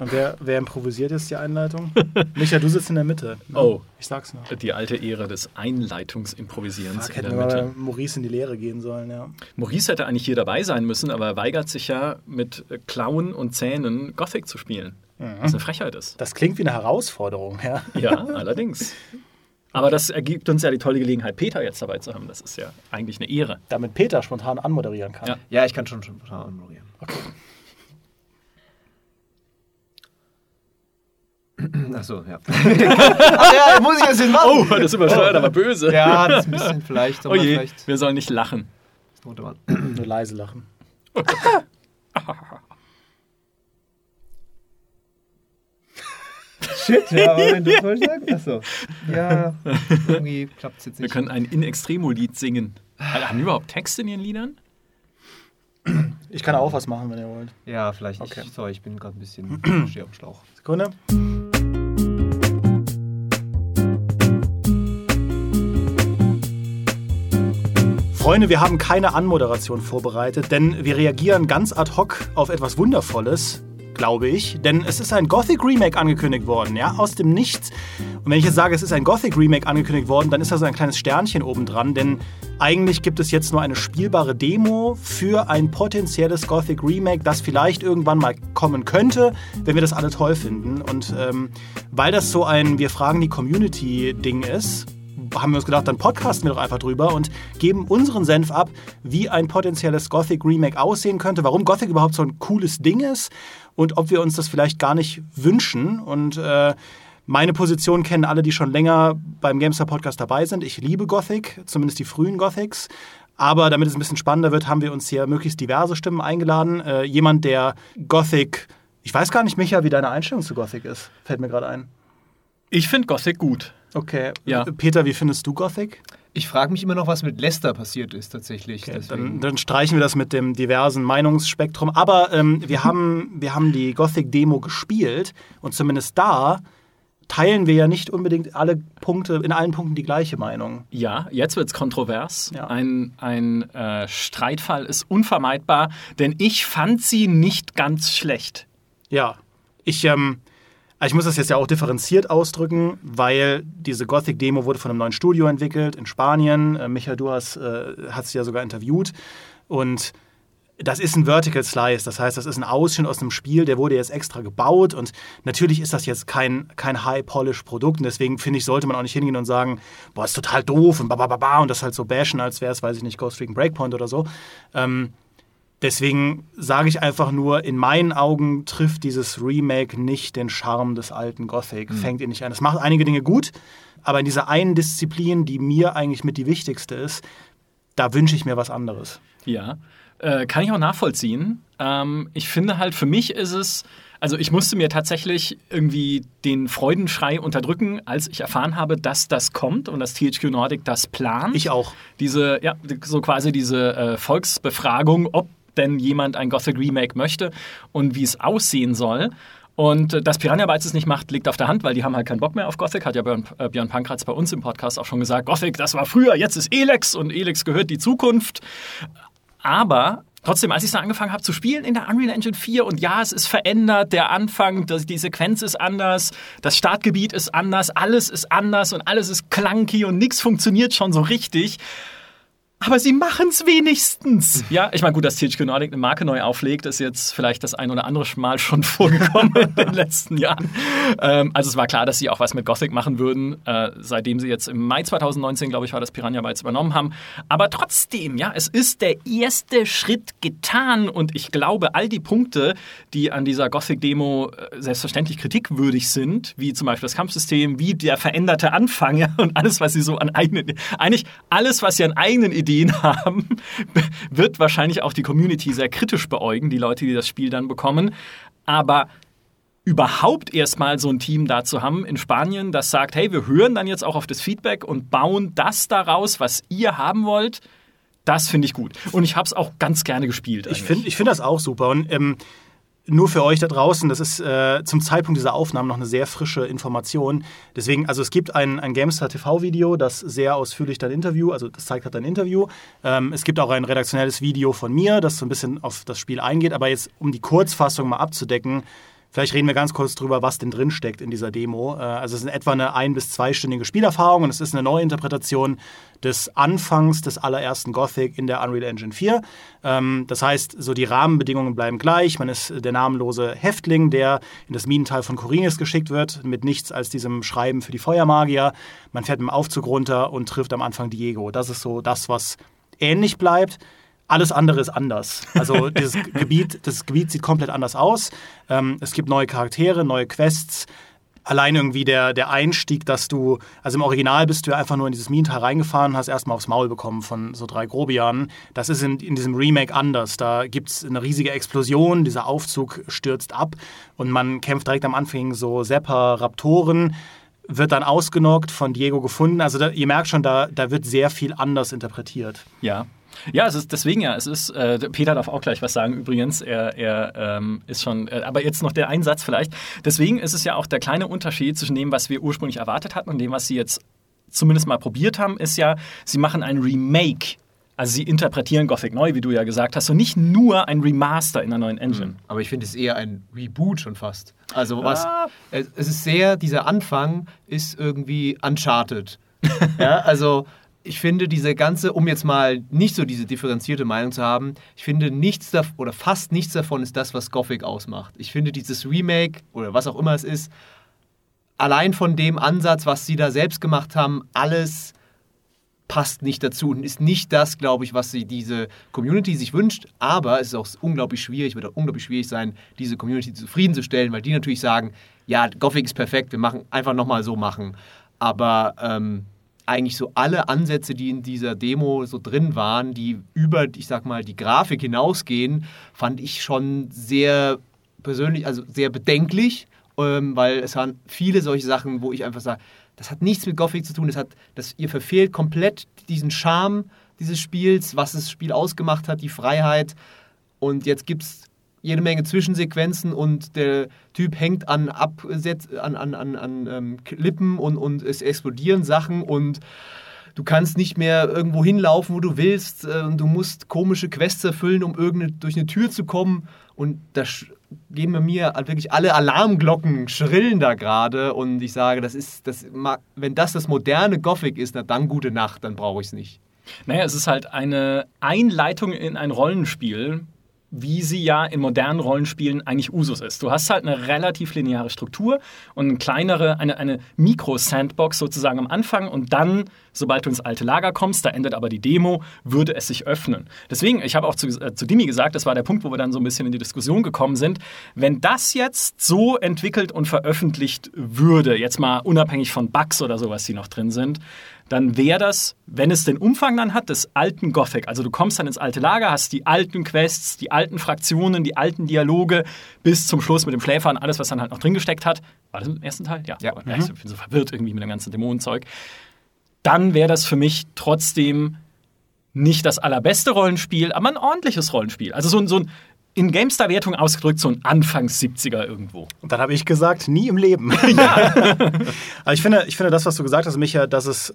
Und wer, wer improvisiert jetzt die Einleitung? Micha, du sitzt in der Mitte. Ne? Oh. Ich sag's noch. Die alte Ehre des Einleitungsimprovisierens Fuck, in der Mitte. Maurice in die Lehre gehen sollen, ja. Maurice hätte eigentlich hier dabei sein müssen, aber er weigert sich ja mit Klauen und Zähnen Gothic zu spielen. Mhm. Was eine Frechheit ist. Das klingt wie eine Herausforderung, ja. Ja, allerdings. Aber das ergibt uns ja die tolle Gelegenheit, Peter jetzt dabei zu haben. Das ist ja eigentlich eine Ehre. Damit Peter spontan anmoderieren kann. Ja, ja ich kann schon spontan anmoderieren. Okay. Achso, ja. Ach ja, muss ich das jetzt machen? Oh, das übersteuert oh. aber böse. Ja, das ist ein bisschen vielleicht. Oh je, vielleicht. wir sollen nicht lachen. Nur leise lachen. Shit, ja, Moment, du wolltest sagen? Achso. Ja, irgendwie klappt es jetzt nicht. Wir können ein In Extremo-Lied singen. Haben die überhaupt Text in ihren Liedern? Ich kann auch was machen, wenn ihr wollt. Ja, vielleicht okay. nicht. Sorry, ich bin gerade ein bisschen stehe auf dem Schlauch. Sekunde. Freunde, wir haben keine Anmoderation vorbereitet, denn wir reagieren ganz ad hoc auf etwas Wundervolles, glaube ich, denn es ist ein Gothic Remake angekündigt worden, ja, aus dem Nichts. Und wenn ich jetzt sage, es ist ein Gothic Remake angekündigt worden, dann ist da so ein kleines Sternchen oben dran, denn eigentlich gibt es jetzt nur eine spielbare Demo für ein potenzielles Gothic Remake, das vielleicht irgendwann mal kommen könnte, wenn wir das alle toll finden. Und ähm, weil das so ein Wir fragen die Community-Ding ist, haben wir uns gedacht, dann podcasten wir doch einfach drüber und geben unseren Senf ab, wie ein potenzielles Gothic Remake aussehen könnte, warum Gothic überhaupt so ein cooles Ding ist und ob wir uns das vielleicht gar nicht wünschen. Und äh, meine Position kennen alle, die schon länger beim GameStar Podcast dabei sind. Ich liebe Gothic, zumindest die frühen Gothics. Aber damit es ein bisschen spannender wird, haben wir uns hier möglichst diverse Stimmen eingeladen. Äh, jemand, der Gothic, ich weiß gar nicht, Micha, wie deine Einstellung zu Gothic ist, fällt mir gerade ein. Ich finde Gothic gut. Okay. Ja. Peter, wie findest du Gothic? Ich frage mich immer noch, was mit Lester passiert ist tatsächlich. Okay, dann, dann, streichen wir das mit dem diversen Meinungsspektrum. Aber ähm, wir, haben, wir haben die Gothic-Demo gespielt und zumindest da teilen wir ja nicht unbedingt alle Punkte, in allen Punkten die gleiche Meinung. Ja, jetzt wird es kontrovers. Ja. Ein, ein äh, Streitfall ist unvermeidbar, denn ich fand sie nicht ganz schlecht. Ja, ich, ähm, ich muss das jetzt ja auch differenziert ausdrücken, weil diese Gothic-Demo wurde von einem neuen Studio entwickelt in Spanien. Äh, Michael, du hast, äh, hast sie ja sogar interviewt. Und das ist ein Vertical Slice, das heißt, das ist ein Ausschnitt aus einem Spiel, der wurde jetzt extra gebaut und natürlich ist das jetzt kein, kein High-Polish-Produkt und deswegen finde ich, sollte man auch nicht hingehen und sagen, boah, ist total doof und babababa und das halt so bashen, als wäre es, weiß ich nicht, Ghost Recon Breakpoint oder so. Ähm, Deswegen sage ich einfach nur, in meinen Augen trifft dieses Remake nicht den Charme des alten Gothic, mhm. fängt ihn nicht an. Es macht einige Dinge gut, aber in dieser einen Disziplin, die mir eigentlich mit die wichtigste ist, da wünsche ich mir was anderes. Ja, äh, kann ich auch nachvollziehen. Ähm, ich finde halt, für mich ist es, also ich musste mir tatsächlich irgendwie den Freudenschrei unterdrücken, als ich erfahren habe, dass das kommt und dass THQ Nordic das plant. Ich auch. Diese, ja, so quasi diese äh, Volksbefragung, ob denn jemand ein Gothic Remake möchte und wie es aussehen soll. Und äh, dass Piranha Bytes es nicht macht, liegt auf der Hand, weil die haben halt keinen Bock mehr auf Gothic. Hat ja Björn, äh, Björn Pankratz bei uns im Podcast auch schon gesagt. Gothic, das war früher, jetzt ist Elex und Elex gehört die Zukunft. Aber Trotzdem, als ich da angefangen habe zu spielen in der Unreal Engine 4 und ja, es ist verändert, der Anfang, die Sequenz ist anders, das Startgebiet ist anders, alles ist anders und alles ist clunky und nichts funktioniert schon so richtig aber sie machen es wenigstens. Ja, ich meine, gut, dass THQ Nordic eine Marke neu auflegt, ist jetzt vielleicht das ein oder andere Mal schon vorgekommen in den letzten Jahren. Ähm, also es war klar, dass sie auch was mit Gothic machen würden, äh, seitdem sie jetzt im Mai 2019, glaube ich, war das Piranha Bytes übernommen haben. Aber trotzdem, ja, es ist der erste Schritt getan und ich glaube, all die Punkte, die an dieser Gothic-Demo äh, selbstverständlich kritikwürdig sind, wie zum Beispiel das Kampfsystem, wie der veränderte Anfang ja, und alles, was sie so an eigenen, eigentlich alles, was sie an eigenen Ideen Ideen haben, wird wahrscheinlich auch die Community sehr kritisch beäugen, die Leute, die das Spiel dann bekommen. Aber überhaupt erstmal so ein Team da zu haben in Spanien, das sagt, hey, wir hören dann jetzt auch auf das Feedback und bauen das daraus, was ihr haben wollt, das finde ich gut. Und ich habe es auch ganz gerne gespielt. Eigentlich. Ich finde ich find das auch super. Und ähm, nur für euch da draußen, das ist äh, zum Zeitpunkt dieser Aufnahmen noch eine sehr frische Information. Deswegen, also es gibt ein, ein GameStar TV-Video, das sehr ausführlich dein Interview, also das zeigt halt dein Interview. Ähm, es gibt auch ein redaktionelles Video von mir, das so ein bisschen auf das Spiel eingeht. Aber jetzt, um die Kurzfassung mal abzudecken, Vielleicht reden wir ganz kurz drüber, was denn drin steckt in dieser Demo. Äh, also es ist etwa eine ein- bis zweistündige Spielerfahrung und es ist eine neue Interpretation des Anfangs des allerersten Gothic in der Unreal Engine 4. Ähm, das heißt, so die Rahmenbedingungen bleiben gleich. Man ist der namenlose Häftling, der in das Minental von Corinius geschickt wird, mit nichts als diesem Schreiben für die Feuermagier. Man fährt mit dem Aufzug runter und trifft am Anfang Diego. Das ist so das, was ähnlich bleibt. Alles andere ist anders. Also dieses Gebiet, das Gebiet sieht komplett anders aus. Ähm, es gibt neue Charaktere, neue Quests. Allein irgendwie der, der Einstieg, dass du, also im Original bist du ja einfach nur in dieses Minental reingefahren hast erstmal aufs Maul bekommen von so drei Grobianen. Das ist in, in diesem Remake anders. Da gibt es eine riesige Explosion, dieser Aufzug stürzt ab und man kämpft direkt am Anfang so Sepper-Raptoren, wird dann ausgenockt, von Diego gefunden. Also da, ihr merkt schon, da, da wird sehr viel anders interpretiert. Ja. Ja, es ist deswegen ja, es ist, äh, Peter darf auch gleich was sagen übrigens, er, er ähm, ist schon, äh, aber jetzt noch der Einsatz vielleicht. Deswegen ist es ja auch der kleine Unterschied zwischen dem, was wir ursprünglich erwartet hatten und dem, was sie jetzt zumindest mal probiert haben, ist ja, sie machen ein Remake. Also sie interpretieren Gothic neu, wie du ja gesagt hast, und nicht nur ein Remaster in einer neuen Engine. Aber ich finde es eher ein Reboot schon fast. Also was, es es ist sehr, dieser Anfang ist irgendwie Uncharted. ja, also ich finde diese ganze, um jetzt mal nicht so diese differenzierte Meinung zu haben, ich finde nichts davon oder fast nichts davon ist das, was Gothic ausmacht. Ich finde dieses Remake oder was auch immer es ist, allein von dem Ansatz, was sie da selbst gemacht haben, alles passt nicht dazu und ist nicht das, glaube ich, was sie diese Community sich wünscht. Aber es ist auch unglaublich schwierig, wird auch unglaublich schwierig sein, diese Community zufriedenzustellen, weil die natürlich sagen, ja, Gothic ist perfekt, wir machen einfach nochmal so machen. Aber ähm, eigentlich so alle Ansätze, die in dieser Demo so drin waren, die über, ich sag mal, die Grafik hinausgehen, fand ich schon sehr persönlich, also sehr bedenklich, ähm, weil es waren viele solche Sachen, wo ich einfach sage, das hat nichts mit Gothic zu tun, das hat, das, ihr verfehlt komplett diesen Charme dieses Spiels, was das Spiel ausgemacht hat, die Freiheit. Und jetzt gibt es jede Menge Zwischensequenzen und der Typ hängt an, Absetz, an, an, an, an ähm, Lippen und, und es explodieren Sachen und du kannst nicht mehr irgendwo hinlaufen, wo du willst äh, und du musst komische Quests erfüllen, um irgende, durch eine Tür zu kommen und da gehen bei mir halt wirklich alle Alarmglocken schrillen da gerade und ich sage, das ist, das mag, wenn das das moderne Gothic ist, na dann gute Nacht, dann brauche ich es nicht. Naja, es ist halt eine Einleitung in ein Rollenspiel, wie sie ja in modernen Rollenspielen eigentlich Usus ist. Du hast halt eine relativ lineare Struktur und eine kleinere, eine, eine Mikro-Sandbox sozusagen am Anfang und dann, sobald du ins alte Lager kommst, da endet aber die Demo, würde es sich öffnen. Deswegen, ich habe auch zu, äh, zu Dimi gesagt, das war der Punkt, wo wir dann so ein bisschen in die Diskussion gekommen sind, wenn das jetzt so entwickelt und veröffentlicht würde, jetzt mal unabhängig von Bugs oder sowas, die noch drin sind, dann wäre das, wenn es den Umfang dann hat, des alten Gothic. Also du kommst dann ins alte Lager, hast die alten Quests, die alten Fraktionen, die alten Dialoge bis zum Schluss mit dem Schläfer und alles, was dann halt noch drin gesteckt hat. War das im ersten Teil? Ja. Ja. Aber, Ich bin so verwirrt irgendwie mit dem ganzen Dämonenzeug. Dann wäre das für mich trotzdem nicht das allerbeste Rollenspiel, aber ein ordentliches Rollenspiel. Also so ein, so ein in GameStar-Wertung ausgedrückt, so ein Anfangs 70er irgendwo. Und dann habe ich gesagt, nie im Leben. Aber ich finde, ich finde das, was du gesagt hast, Micha, dass es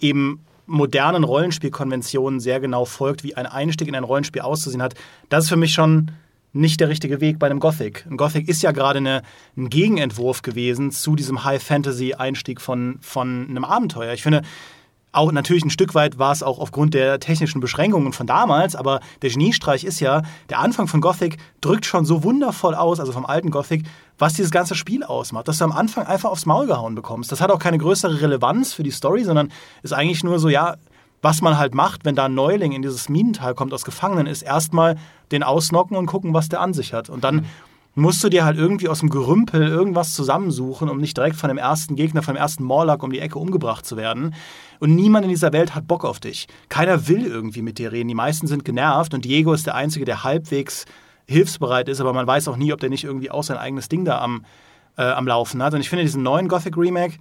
eben modernen Rollenspielkonventionen sehr genau folgt, wie ein Einstieg in ein Rollenspiel auszusehen hat. Das ist für mich schon nicht der richtige Weg bei einem Gothic. Ein Gothic ist ja gerade eine, ein Gegenentwurf gewesen zu diesem High-Fantasy-Einstieg von, von einem Abenteuer. Ich finde, auch natürlich ein Stück weit war es auch aufgrund der technischen Beschränkungen von damals, aber der Geniestreich ist ja, der Anfang von Gothic drückt schon so wundervoll aus, also vom alten Gothic, was dieses ganze Spiel ausmacht, dass du am Anfang einfach aufs Maul gehauen bekommst. Das hat auch keine größere Relevanz für die Story, sondern ist eigentlich nur so, ja, was man halt macht, wenn da ein Neuling in dieses Minental kommt aus Gefangenen, ist erstmal den ausnocken und gucken, was der an sich hat. Und dann musst du dir halt irgendwie aus dem Gerümpel irgendwas zusammensuchen, um nicht direkt von dem ersten Gegner, von dem ersten Morlock um die Ecke umgebracht zu werden. Und niemand in dieser Welt hat Bock auf dich. Keiner will irgendwie mit dir reden. Die meisten sind genervt und Diego ist der Einzige, der halbwegs hilfsbereit ist, aber man weiß auch nie, ob der nicht irgendwie auch sein eigenes Ding da am, äh, am Laufen hat. Und ich finde diesen neuen Gothic Remake,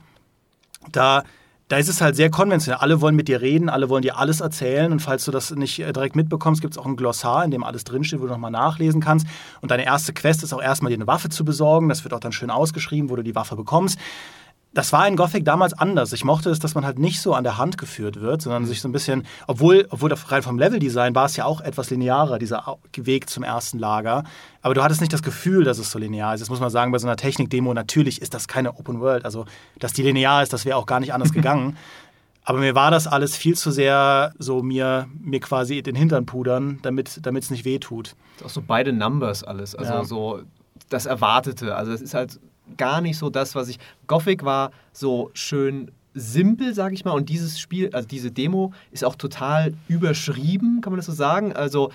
da, da ist es halt sehr konventionell. Alle wollen mit dir reden, alle wollen dir alles erzählen. Und falls du das nicht äh, direkt mitbekommst, gibt es auch ein Glossar, in dem alles drinsteht, wo du nochmal nachlesen kannst. Und deine erste Quest ist auch erstmal dir eine Waffe zu besorgen. Das wird auch dann schön ausgeschrieben, wo du die Waffe bekommst. Das war in Gothic damals anders. Ich mochte es, dass man halt nicht so an der Hand geführt wird, sondern sich so ein bisschen, obwohl, obwohl rein vom Leveldesign war es ja auch etwas linearer, dieser Weg zum ersten Lager. Aber du hattest nicht das Gefühl, dass es so linear ist. Das muss man sagen, bei so einer Technik-Demo, natürlich ist das keine Open World. Also, dass die linear ist, das wäre auch gar nicht anders gegangen. Aber mir war das alles viel zu sehr so mir, mir quasi den Hintern pudern, damit es nicht wehtut. Auch so beide Numbers alles. Also ja. so das Erwartete. Also es ist halt gar nicht so das, was ich. Gothic war so schön simpel, sag ich mal, und dieses Spiel, also diese Demo, ist auch total überschrieben, kann man das so sagen. Also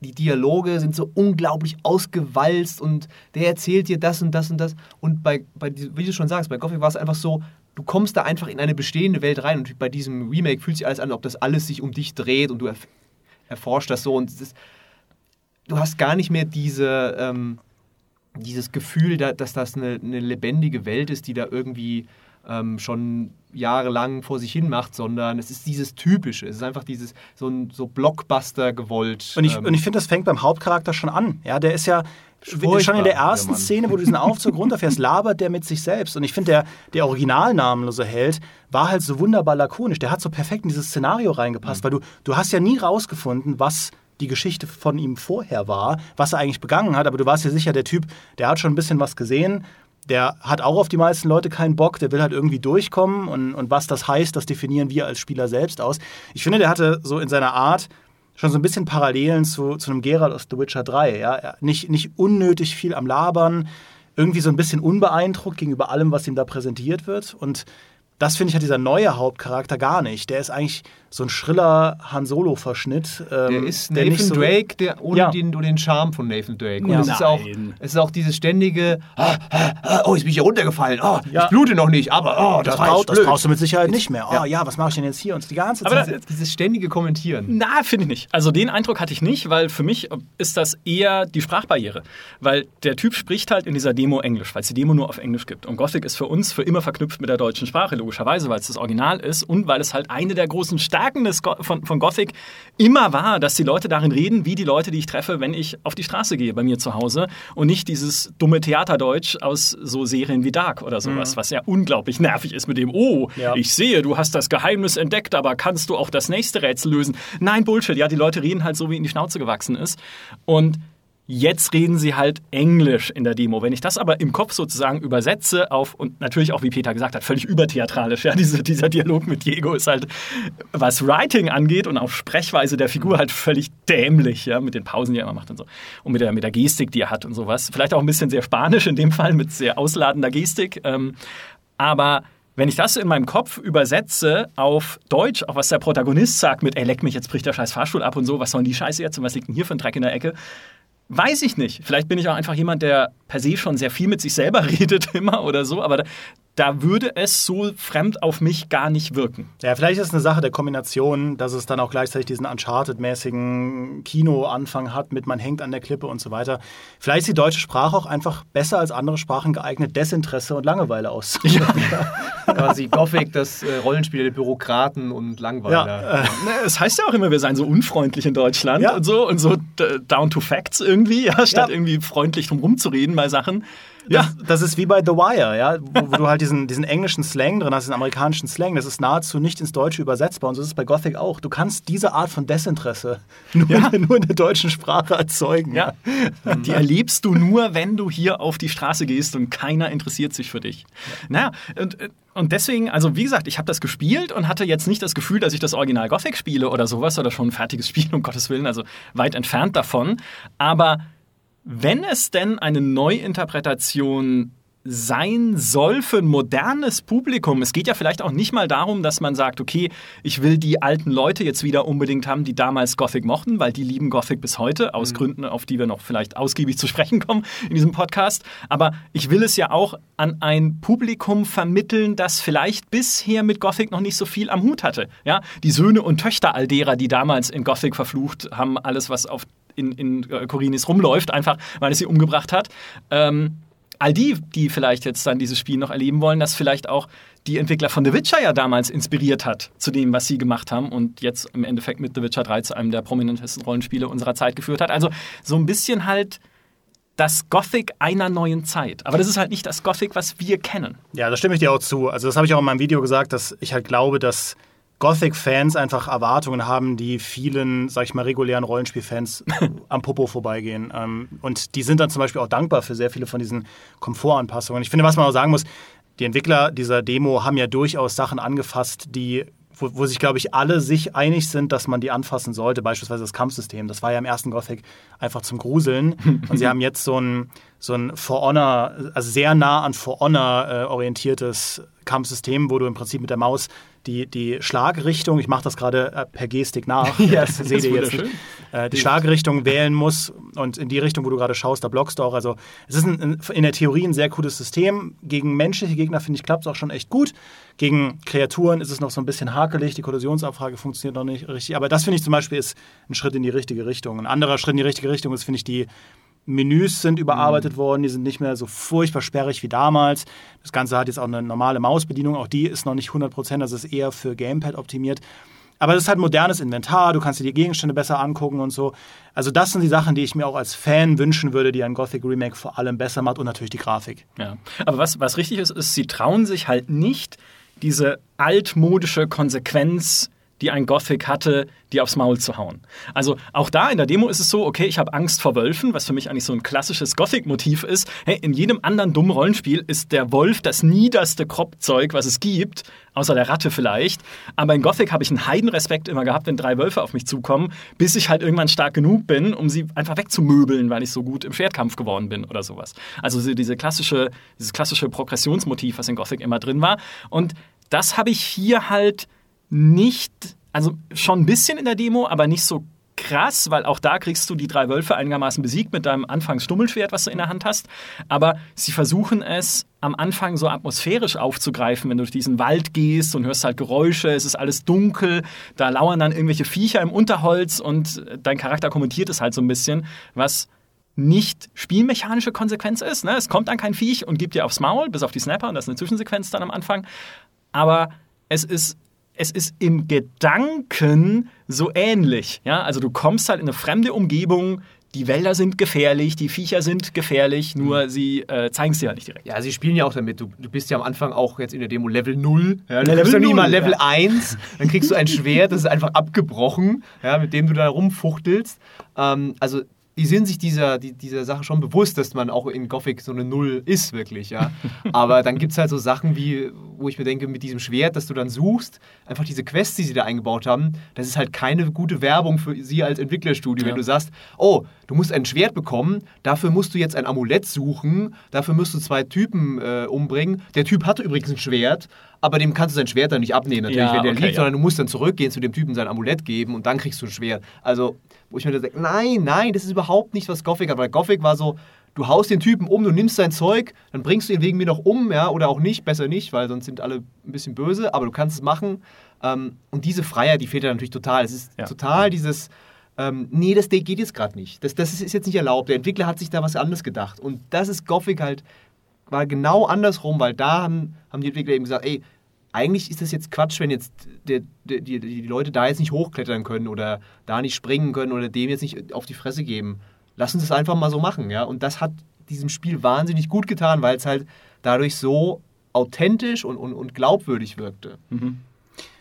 die Dialoge sind so unglaublich ausgewalzt und der erzählt dir das und das und das. Und bei, bei wie du schon sagst, bei Gothic war es einfach so, du kommst da einfach in eine bestehende Welt rein und bei diesem Remake fühlt sich alles an, ob das alles sich um dich dreht und du erf erforscht das so und das, du hast gar nicht mehr diese. Ähm, dieses Gefühl, dass das eine, eine, lebendige Welt ist, die da irgendwie ähm, schon jahrelang vor sich hin macht, sondern es ist dieses Typische. Es ist einfach dieses so ein so Blockbuster gewollt. Und ich, ähm, ich finde, das fängt beim Hauptcharakter schon an. Ja, der ist ja schon in der ersten Szene, wo du diesen Aufzug runterfährst, labert der mit sich selbst. Und ich finde, der, der originalnamenlose Held war halt so wunderbar lakonisch. Der hat so perfekt in dieses Szenario reingepasst, mhm. weil du, du hast ja nie rausgefunden, was die Geschichte von ihm vorher war, was er eigentlich begangen hat. Aber du warst ja sicher, der Typ, der hat schon ein bisschen was gesehen. Der hat auch auf die meisten Leute keinen Bock, der will halt irgendwie durchkommen und, und was das heißt, das definieren wir als Spieler selbst aus. Ich finde, der hatte so in seiner Art schon so ein bisschen Parallelen zu, zu einem Geralt aus The Witcher 3. Ja? Nicht, nicht unnötig viel am Labern, irgendwie so ein bisschen unbeeindruckt gegenüber allem, was ihm da präsentiert wird. Und das finde ich hat dieser neue Hauptcharakter gar nicht. Der ist eigentlich so ein schriller Han Solo-Verschnitt. Ähm, der ist der Nathan so Drake, der ohne ja. den, den Charme von Nathan Drake. Und ja. es, ist auch, es ist auch dieses ständige, ah, ah, ah, oh, jetzt bin ich hier runtergefallen, oh, ja. ich blute noch nicht, aber oh, das, das, brauch, das brauchst du mit Sicherheit nicht mehr. Oh ja, was mache ich denn jetzt hier? Und die ganze Zeit. Aber dieses ständige Kommentieren. Na, finde ich nicht. Also den Eindruck hatte ich nicht, weil für mich ist das eher die Sprachbarriere. Weil der Typ spricht halt in dieser Demo Englisch, weil es die Demo nur auf Englisch gibt. Und Gothic ist für uns für immer verknüpft mit der deutschen Sprache, logischerweise, weil es das Original ist und weil es halt eine der großen Stärken Stärken des Go von, von Gothic immer war, dass die Leute darin reden, wie die Leute, die ich treffe, wenn ich auf die Straße gehe bei mir zu Hause und nicht dieses dumme Theaterdeutsch aus so Serien wie Dark oder sowas, mhm. was ja unglaublich nervig ist mit dem, oh, ja. ich sehe, du hast das Geheimnis entdeckt, aber kannst du auch das nächste Rätsel lösen? Nein, Bullshit. Ja, die Leute reden halt so, wie ihnen die Schnauze gewachsen ist. Und Jetzt reden sie halt Englisch in der Demo. Wenn ich das aber im Kopf sozusagen übersetze auf, und natürlich auch, wie Peter gesagt hat, völlig übertheatralisch, ja, diese, dieser Dialog mit Diego ist halt, was Writing angeht und auch Sprechweise der Figur halt völlig dämlich, ja, mit den Pausen, die er immer macht und so. Und mit der, mit der Gestik, die er hat und sowas. Vielleicht auch ein bisschen sehr spanisch in dem Fall, mit sehr ausladender Gestik. Ähm, aber wenn ich das in meinem Kopf übersetze auf Deutsch, auch was der Protagonist sagt mit, ey, leck mich, jetzt bricht der scheiß Fahrstuhl ab und so, was soll denn die Scheiße jetzt und was liegt denn hier für ein Dreck in der Ecke, Weiß ich nicht. Vielleicht bin ich auch einfach jemand, der per se schon sehr viel mit sich selber redet immer oder so, aber da würde es so fremd auf mich gar nicht wirken. Ja, vielleicht ist es eine Sache der Kombination, dass es dann auch gleichzeitig diesen Uncharted-mäßigen Kino-Anfang hat mit man hängt an der Klippe und so weiter. Vielleicht ist die deutsche Sprache auch einfach besser als andere Sprachen geeignet, Desinteresse und Langeweile auszudrücken. Ja. Quasi Gothic, das äh, Rollenspiel der Bürokraten und Langweiler. Ja, äh, es heißt ja auch immer, wir seien so unfreundlich in Deutschland ja. und so und so down to facts irgendwie, ja, statt ja. irgendwie freundlich drum rumzureden bei Sachen. Ja. Das, das, ist wie bei The Wire, ja, wo, wo du halt diesen, diesen englischen Slang drin hast, diesen amerikanischen Slang. Das ist nahezu nicht ins Deutsche übersetzbar. Und so ist es bei Gothic auch. Du kannst diese Art von Desinteresse nur, ja. in, nur in der deutschen Sprache erzeugen. Ja. Die erlebst du nur, wenn du hier auf die Straße gehst und keiner interessiert sich für dich. Ja. Naja, und, und deswegen, also wie gesagt, ich habe das gespielt und hatte jetzt nicht das Gefühl, dass ich das Original Gothic spiele oder sowas oder schon ein fertiges Spiel, um Gottes Willen, also weit entfernt davon. Aber wenn es denn eine Neuinterpretation sein soll für ein modernes Publikum. Es geht ja vielleicht auch nicht mal darum, dass man sagt, okay, ich will die alten Leute jetzt wieder unbedingt haben, die damals Gothic mochten, weil die lieben Gothic bis heute, aus mhm. Gründen, auf die wir noch vielleicht ausgiebig zu sprechen kommen in diesem Podcast. Aber ich will es ja auch an ein Publikum vermitteln, das vielleicht bisher mit Gothic noch nicht so viel am Hut hatte. Ja, die Söhne und Töchter all derer, die damals in Gothic verflucht haben, alles, was auf in, in äh, Corinis rumläuft, einfach weil es sie umgebracht hat. Ähm, all die, die vielleicht jetzt dann dieses Spiel noch erleben wollen, das vielleicht auch die Entwickler von The Witcher ja damals inspiriert hat zu dem, was sie gemacht haben und jetzt im Endeffekt mit The Witcher 3 zu einem der prominentesten Rollenspiele unserer Zeit geführt hat. Also so ein bisschen halt das Gothic einer neuen Zeit. Aber das ist halt nicht das Gothic, was wir kennen. Ja, da stimme ich dir auch zu. Also das habe ich auch in meinem Video gesagt, dass ich halt glaube, dass Gothic-Fans einfach Erwartungen haben, die vielen, sag ich mal, regulären Rollenspielfans am Popo vorbeigehen. Ähm, und die sind dann zum Beispiel auch dankbar für sehr viele von diesen Komfortanpassungen. Ich finde, was man auch sagen muss, die Entwickler dieser Demo haben ja durchaus Sachen angefasst, die wo, wo sich, glaube ich, alle sich einig sind, dass man die anfassen sollte, beispielsweise das Kampfsystem. Das war ja im ersten Gothic einfach zum Gruseln. Und sie haben jetzt so ein, so ein For Honor, also sehr nah an For Honor äh, orientiertes Kampfsystem, wo du im Prinzip mit der Maus die, die Schlagrichtung, ich mache das gerade äh, per Gestik nach, Ja, das seht ihr jetzt nicht, äh, die Schlagrichtung wählen muss und in die Richtung, wo du gerade schaust, da blockst du auch. Also es ist ein, in der Theorie ein sehr cooles System. Gegen menschliche Gegner, finde ich, klappt es auch schon echt gut. Gegen Kreaturen ist es noch so ein bisschen hakelig, die Kollisionsabfrage funktioniert noch nicht richtig. Aber das finde ich zum Beispiel ist ein Schritt in die richtige Richtung. Ein anderer Schritt in die richtige Richtung ist, finde ich, die Menüs sind überarbeitet worden, die sind nicht mehr so furchtbar sperrig wie damals. Das Ganze hat jetzt auch eine normale Mausbedienung, auch die ist noch nicht 100%, das ist eher für Gamepad optimiert. Aber das ist halt modernes Inventar, du kannst dir die Gegenstände besser angucken und so. Also das sind die Sachen, die ich mir auch als Fan wünschen würde, die ein Gothic Remake vor allem besser macht und natürlich die Grafik. Ja. Aber was, was richtig ist, ist, sie trauen sich halt nicht, diese altmodische Konsequenz die ein Gothic hatte, die aufs Maul zu hauen. Also auch da in der Demo ist es so, okay, ich habe Angst vor Wölfen, was für mich eigentlich so ein klassisches Gothic-Motiv ist. Hey, in jedem anderen dummen Rollenspiel ist der Wolf das niederste Kropfzeug, was es gibt, außer der Ratte vielleicht. Aber in Gothic habe ich einen Heidenrespekt immer gehabt, wenn drei Wölfe auf mich zukommen, bis ich halt irgendwann stark genug bin, um sie einfach wegzumöbeln, weil ich so gut im Schwertkampf geworden bin oder sowas. Also diese klassische, dieses klassische Progressionsmotiv, was in Gothic immer drin war. Und das habe ich hier halt nicht, also schon ein bisschen in der Demo, aber nicht so krass, weil auch da kriegst du die drei Wölfe einigermaßen besiegt mit deinem Anfangsstummelschwert, was du in der Hand hast. Aber sie versuchen es am Anfang so atmosphärisch aufzugreifen, wenn du durch diesen Wald gehst und hörst halt Geräusche, es ist alles dunkel, da lauern dann irgendwelche Viecher im Unterholz und dein Charakter kommentiert es halt so ein bisschen, was nicht spielmechanische Konsequenz ist. Ne? Es kommt dann kein Viech und gibt dir aufs Maul, bis auf die Snapper, und das ist eine Zwischensequenz dann am Anfang. Aber es ist es ist im Gedanken so ähnlich. Ja? Also du kommst halt in eine fremde Umgebung, die Wälder sind gefährlich, die Viecher sind gefährlich, nur mhm. sie äh, zeigen es dir halt nicht direkt. Ja, sie spielen ja auch damit. Du, du bist ja am Anfang auch jetzt in der Demo Level 0. Ja, du bist ja nicht mal Level ja. 1. Dann kriegst du ein Schwert, das ist einfach abgebrochen, ja, mit dem du da rumfuchtelst. Ähm, also die sind sich dieser, die, dieser Sache schon bewusst, dass man auch in Gothic so eine Null ist, wirklich, ja. Aber dann gibt es halt so Sachen wie, wo ich mir denke, mit diesem Schwert, das du dann suchst, einfach diese Quests, die sie da eingebaut haben, das ist halt keine gute Werbung für sie als Entwicklerstudio. Ja. Wenn du sagst, oh, du musst ein Schwert bekommen, dafür musst du jetzt ein Amulett suchen, dafür musst du zwei Typen äh, umbringen. Der Typ hatte übrigens ein Schwert, aber dem kannst du sein Schwert dann nicht abnehmen, natürlich, ja, wenn der okay, liegt, ja. sondern du musst dann zurückgehen zu dem Typen sein Amulett geben und dann kriegst du ein Schwert. Also, wo ich mir dann denke, nein, nein, das ist überhaupt nicht, was Gothic hat, weil Gothic war so, du haust den Typen um, du nimmst sein Zeug, dann bringst du ihn wegen mir noch um, ja, oder auch nicht, besser nicht, weil sonst sind alle ein bisschen böse, aber du kannst es machen. Ähm, und diese Freiheit, die fehlt ja natürlich total. Es ist ja. total dieses, ähm, nee, das geht jetzt gerade nicht. Das, das ist jetzt nicht erlaubt. Der Entwickler hat sich da was anderes gedacht. Und das ist Gothic halt, war genau andersrum, weil da haben, haben die Entwickler eben gesagt, ey, eigentlich ist das jetzt Quatsch, wenn jetzt die, die, die, die, Leute da jetzt nicht hochklettern können oder da nicht springen können oder dem jetzt nicht auf die Fresse geben. Lass uns das einfach mal so machen, ja. Und das hat diesem Spiel wahnsinnig gut getan, weil es halt dadurch so authentisch und, und, und glaubwürdig wirkte. Mhm.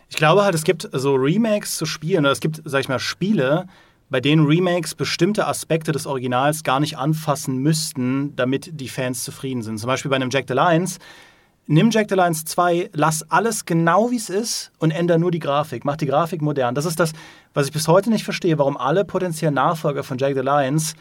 Ich glaube halt, es gibt so Remakes zu Spielen, oder es gibt, sag ich mal, Spiele, bei denen Remakes bestimmte Aspekte des Originals gar nicht anfassen müssten, damit die Fans zufrieden sind. Zum Beispiel bei einem Jack the Lions nimm Jack the Lions 2, lass alles genau wie es ist und ändere nur die Grafik. Mach die Grafik modern. Das ist das, was ich bis heute nicht verstehe, warum alle potenziellen Nachfolger von Jack the Lions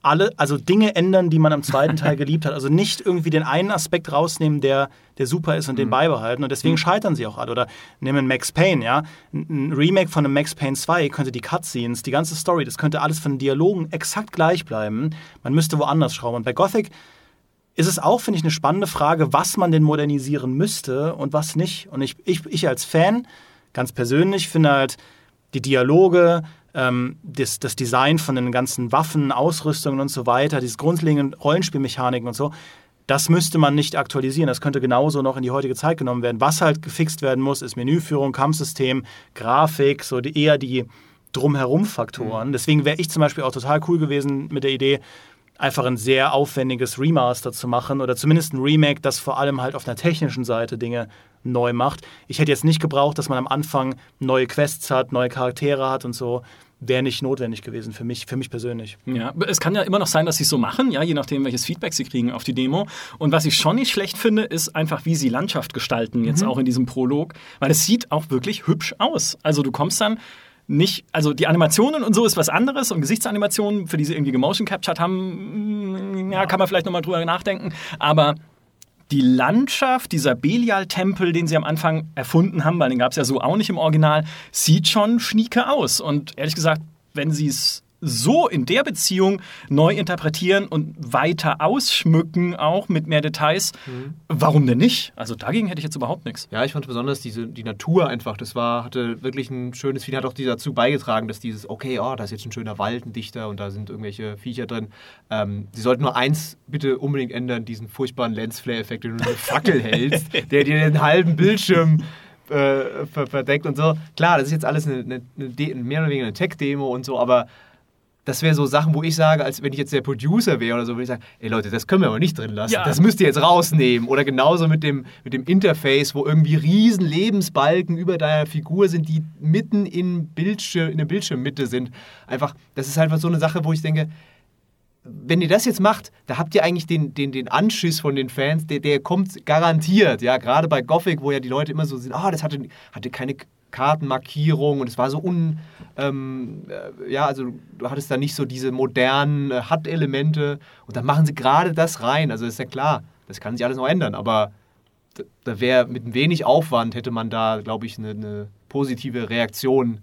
alle, also Dinge ändern, die man am zweiten Teil geliebt hat. Also nicht irgendwie den einen Aspekt rausnehmen, der, der super ist und mhm. den beibehalten. Und deswegen mhm. scheitern sie auch alle. Oder nehmen Max Payne, ja. Ein Remake von einem Max Payne 2 könnte die Cutscenes, die ganze Story, das könnte alles von den Dialogen exakt gleich bleiben. Man müsste woanders schrauben. Und bei Gothic ist es auch, finde ich, eine spannende Frage, was man denn modernisieren müsste und was nicht. Und ich, ich, ich als Fan, ganz persönlich, finde halt die Dialoge, ähm, das, das Design von den ganzen Waffen, Ausrüstungen und so weiter, diese grundlegenden Rollenspielmechaniken und so, das müsste man nicht aktualisieren. Das könnte genauso noch in die heutige Zeit genommen werden. Was halt gefixt werden muss, ist Menüführung, Kampfsystem, Grafik, so die, eher die Drumherum-Faktoren. Mhm. Deswegen wäre ich zum Beispiel auch total cool gewesen mit der Idee, einfach ein sehr aufwendiges Remaster zu machen oder zumindest ein Remake, das vor allem halt auf einer technischen Seite Dinge neu macht. Ich hätte jetzt nicht gebraucht, dass man am Anfang neue Quests hat, neue Charaktere hat und so. Wäre nicht notwendig gewesen für mich, für mich persönlich. Ja, es kann ja immer noch sein, dass sie es so machen, ja, je nachdem, welches Feedback sie kriegen auf die Demo. Und was ich schon nicht schlecht finde, ist einfach, wie sie Landschaft gestalten, jetzt Mhm. auch in diesem Prolog, weil es sieht auch wirklich hübsch aus. Also du kommst dann nicht, also die Animationen und so ist was anderes und Gesichtsanimationen, für die sie irgendwie gemotion captured haben, mm, ja, kann man vielleicht nochmal drüber nachdenken, aber die Landschaft, dieser Belial-Tempel, den sie am Anfang erfunden haben, weil den gab es ja so auch nicht im Original, sieht schon schnieke aus. Und ehrlich gesagt, wenn sie es so in der Beziehung neu interpretieren und weiter ausschmücken, auch mit mehr Details, warum denn nicht? Also dagegen hätte ich jetzt überhaupt nichts. Ja, ich fand besonders diese, die Natur einfach, das war, hatte wirklich ein schönes Feeling, hat auch dazu beigetragen, dass dieses, okay, oh, da ist jetzt ein schöner Wald, ein dichter und da sind irgendwelche Viecher drin. Ähm, sie sollten nur eins bitte unbedingt ändern, diesen furchtbaren Lensflare-Effekt, den du eine Fackel hältst, der dir den halben Bildschirm äh, ver verdeckt und so. Klar, das ist jetzt alles eine, eine, eine mehr oder weniger eine Tech-Demo und so, aber das wäre so Sachen, wo ich sage, als wenn ich jetzt der Producer wäre oder so, würde ich sagen, ey Leute, das können wir aber nicht drin lassen. Ja. Das müsst ihr jetzt rausnehmen. Oder genauso mit dem, mit dem Interface, wo irgendwie riesen Lebensbalken über deiner Figur sind, die mitten in, Bildschirm, in der Bildschirmmitte sind. Einfach, das ist einfach so eine Sache, wo ich denke, wenn ihr das jetzt macht, da habt ihr eigentlich den, den, den Anschiss von den Fans, der, der kommt garantiert. Ja, gerade bei Gothic, wo ja die Leute immer so sind, ah, das hatte, hatte keine Kartenmarkierung und es war so un. Ähm, äh, ja, also du hattest da nicht so diese modernen äh, HUD-Elemente und dann machen sie gerade das rein. Also ist ja klar, das kann sich alles noch ändern, aber da, da wäre mit wenig Aufwand hätte man da, glaube ich, eine, eine positive Reaktion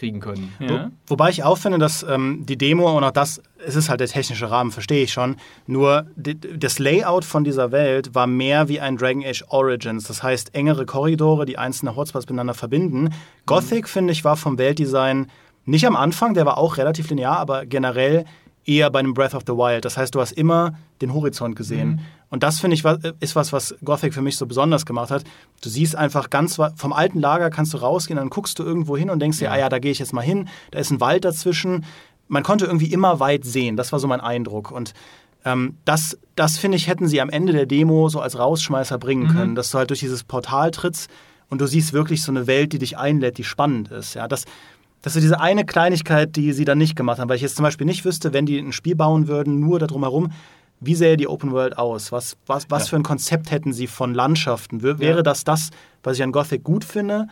kriegen können. Ja. Wobei ich auch finde, dass ähm, die Demo und auch das, es ist halt der technische Rahmen, verstehe ich schon. Nur die, das Layout von dieser Welt war mehr wie ein Dragon Age Origins. Das heißt, engere Korridore, die einzelne Hotspots miteinander verbinden. Gothic, finde ich, war vom Weltdesign nicht am Anfang, der war auch relativ linear, aber generell eher bei einem Breath of the Wild. Das heißt, du hast immer den Horizont gesehen. Und das, finde ich, ist was, was Gothic für mich so besonders gemacht hat. Du siehst einfach ganz vom alten Lager kannst du rausgehen, dann guckst du irgendwo hin und denkst dir, ah ja, da gehe ich jetzt mal hin, da ist ein Wald dazwischen. Man konnte irgendwie immer weit sehen. Das war so mein Eindruck. Und ähm, das, das finde ich, hätten sie am Ende der Demo so als Rausschmeißer bringen können, dass du halt durch dieses Portal trittst und du siehst wirklich so eine Welt, die dich einlädt, die spannend ist. Ja, das, das ist diese eine Kleinigkeit, die sie dann nicht gemacht haben, weil ich jetzt zum Beispiel nicht wüsste, wenn die ein Spiel bauen würden, nur darum herum, wie sähe die Open World aus? Was, was, was für ein Konzept hätten sie von Landschaften? Wär- Wäre das das, was ich an Gothic gut finde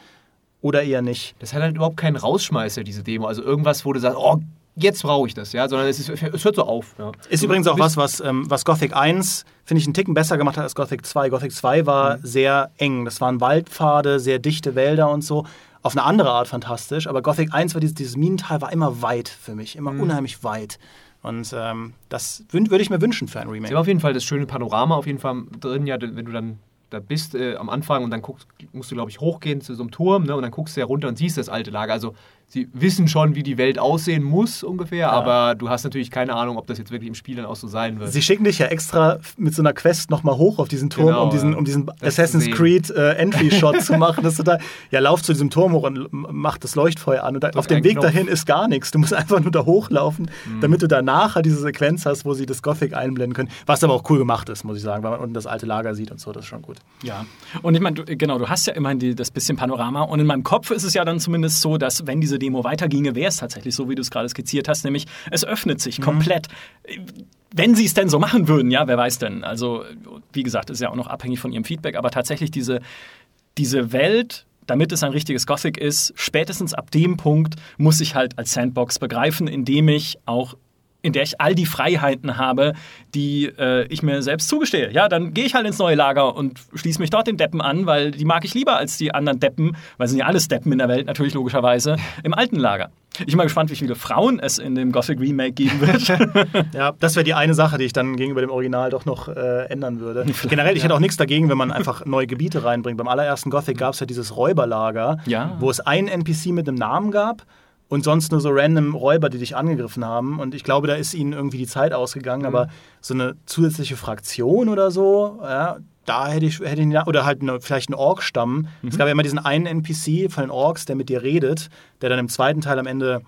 oder eher nicht? Das hat halt überhaupt keinen Rausschmeißer, diese Demo. Also irgendwas, wo du sagst, oh, jetzt brauche ich das, ja, sondern es, ist, es hört so auf. Ja. Ist Du übrigens auch was, was, ähm, was Gothic 1, finde ich, einen Ticken besser gemacht hat als Gothic 2. Gothic 2 war sehr eng. Das waren Waldpfade, sehr dichte Wälder und so. Auf eine andere Art fantastisch. Aber Gothic 1 war dieses, dieses Minental war immer weit für mich. Immer unheimlich weit. Und ähm, das würde ich mir wünschen für ein Sie Remake. haben auf jeden Fall das schöne Panorama auf jeden Fall drin, ja, wenn du dann da bist äh, am Anfang und dann guckst, musst du, glaube ich, hochgehen zu so einem Turm ne, und dann guckst du ja runter und siehst das alte Lager. Also sie wissen schon, wie die Welt aussehen muss ungefähr, aber du hast natürlich keine Ahnung, ob das jetzt wirklich im Spiel dann auch so sein wird. Sie schicken dich ja extra mit so einer Quest nochmal hoch auf diesen Turm, Genau, um diesen, ja. um diesen Das Assassin's. Creed äh, Entry-Shot zu machen. Das ist total, ja, lauf zu diesem Turm hoch und mach das Leuchtfeuer an. Und da, auf dem Weg Knopf. dahin ist gar nichts. Du musst einfach nur da hochlaufen, Mhm. damit du danach halt diese Sequenz hast, wo sie das Gothic einblenden können. Was aber auch cool gemacht ist, muss ich sagen, weil man unten das alte Lager sieht und so. Das ist schon gut. Ja, und ich meine, du- genau, du hast ja immerhin die, das bisschen Panorama und in meinem Kopf ist es ja dann zumindest so, dass wenn diese Demo weiterginge, wäre es tatsächlich so, wie du es gerade skizziert hast, nämlich es öffnet sich komplett. Wenn sie es denn so machen würden, ja, wer weiß denn. Also, wie gesagt, ist ja auch noch abhängig von ihrem Feedback, aber tatsächlich diese, diese Welt, damit es ein richtiges Gothic ist, spätestens ab dem Punkt muss ich halt als Sandbox begreifen, indem ich auch in der ich all die Freiheiten habe, die äh, ich mir selbst zugestehe. Ja, dann gehe ich halt ins neue Lager und schließe mich dort den Deppen an, weil die mag ich lieber als die anderen Deppen, weil sind ja alles Deppen in der Welt, natürlich logischerweise, im alten Lager. Ich bin mal gespannt, wie viele Frauen es in dem Gothic Remake geben wird. Ja, das wäre die eine Sache, die ich dann gegenüber dem Original doch noch äh, ändern würde. Generell, ich hätte auch nichts dagegen, wenn man einfach neue Gebiete reinbringt. Beim allerersten Gothic gab es ja dieses Räuberlager, Ja. wo es einen NPC mit einem Namen gab und sonst nur so random Räuber, die dich angegriffen haben. Und ich glaube, da ist ihnen irgendwie die Zeit ausgegangen, aber so eine zusätzliche Fraktion oder so, ja, da hätte ich, hätte ich oder halt eine, vielleicht einen Ork-Stamm. Es gab ja immer diesen einen NPC von den Orks, der mit dir redet, der dann im zweiten Teil am Ende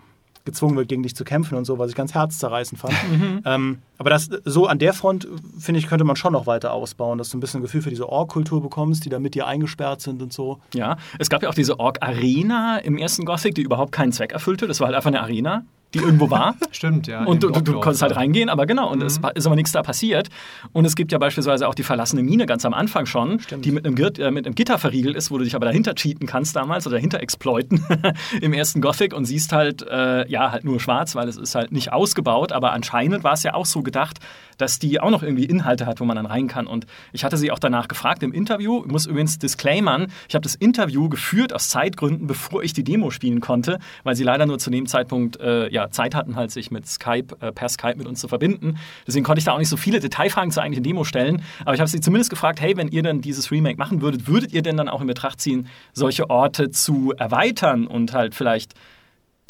gezwungen wird, gegen dich zu kämpfen und so, was ich ganz herzzerreißend fand. Ähm, aber das so an der Front, finde ich, könnte man schon noch weiter ausbauen, dass du ein bisschen ein Gefühl für diese Ork-Kultur bekommst, die da mit dir eingesperrt sind und so. Ja, es gab ja auch diese Ork-Arena im ersten Gothic, die überhaupt keinen Zweck erfüllte. Das war halt einfach eine Arena, die irgendwo war. Stimmt, ja. Und du, du, du konntest halt reingehen, aber genau, und es pa- ist aber nichts da passiert. Und es gibt ja beispielsweise auch die verlassene Mine ganz am Anfang schon, die mit einem, Girt, äh, mit einem Gitter verriegelt ist, wo du dich aber dahinter cheaten kannst damals oder dahinter exploiten im ersten Gothic und siehst halt, äh, ja, halt nur schwarz, weil es ist halt nicht ausgebaut, aber anscheinend war es ja auch so gedacht, dass die auch noch irgendwie Inhalte hat, wo man dann rein kann. Und ich hatte sie auch danach gefragt im Interview. Ich muss übrigens disclaimern, ich habe das Interview geführt aus Zeitgründen, bevor ich die Demo spielen konnte, weil sie leider nur zu dem Zeitpunkt äh, ja, Zeit hatten, halt sich mit Skype, äh, per Skype mit uns zu verbinden. Deswegen konnte ich da auch nicht so viele Detailfragen zur eigentlichen Demo stellen. Aber ich habe sie zumindest gefragt, hey, wenn ihr dann dieses Remake machen würdet, würdet ihr denn dann auch in Betracht ziehen, solche Orte zu erweitern und halt vielleicht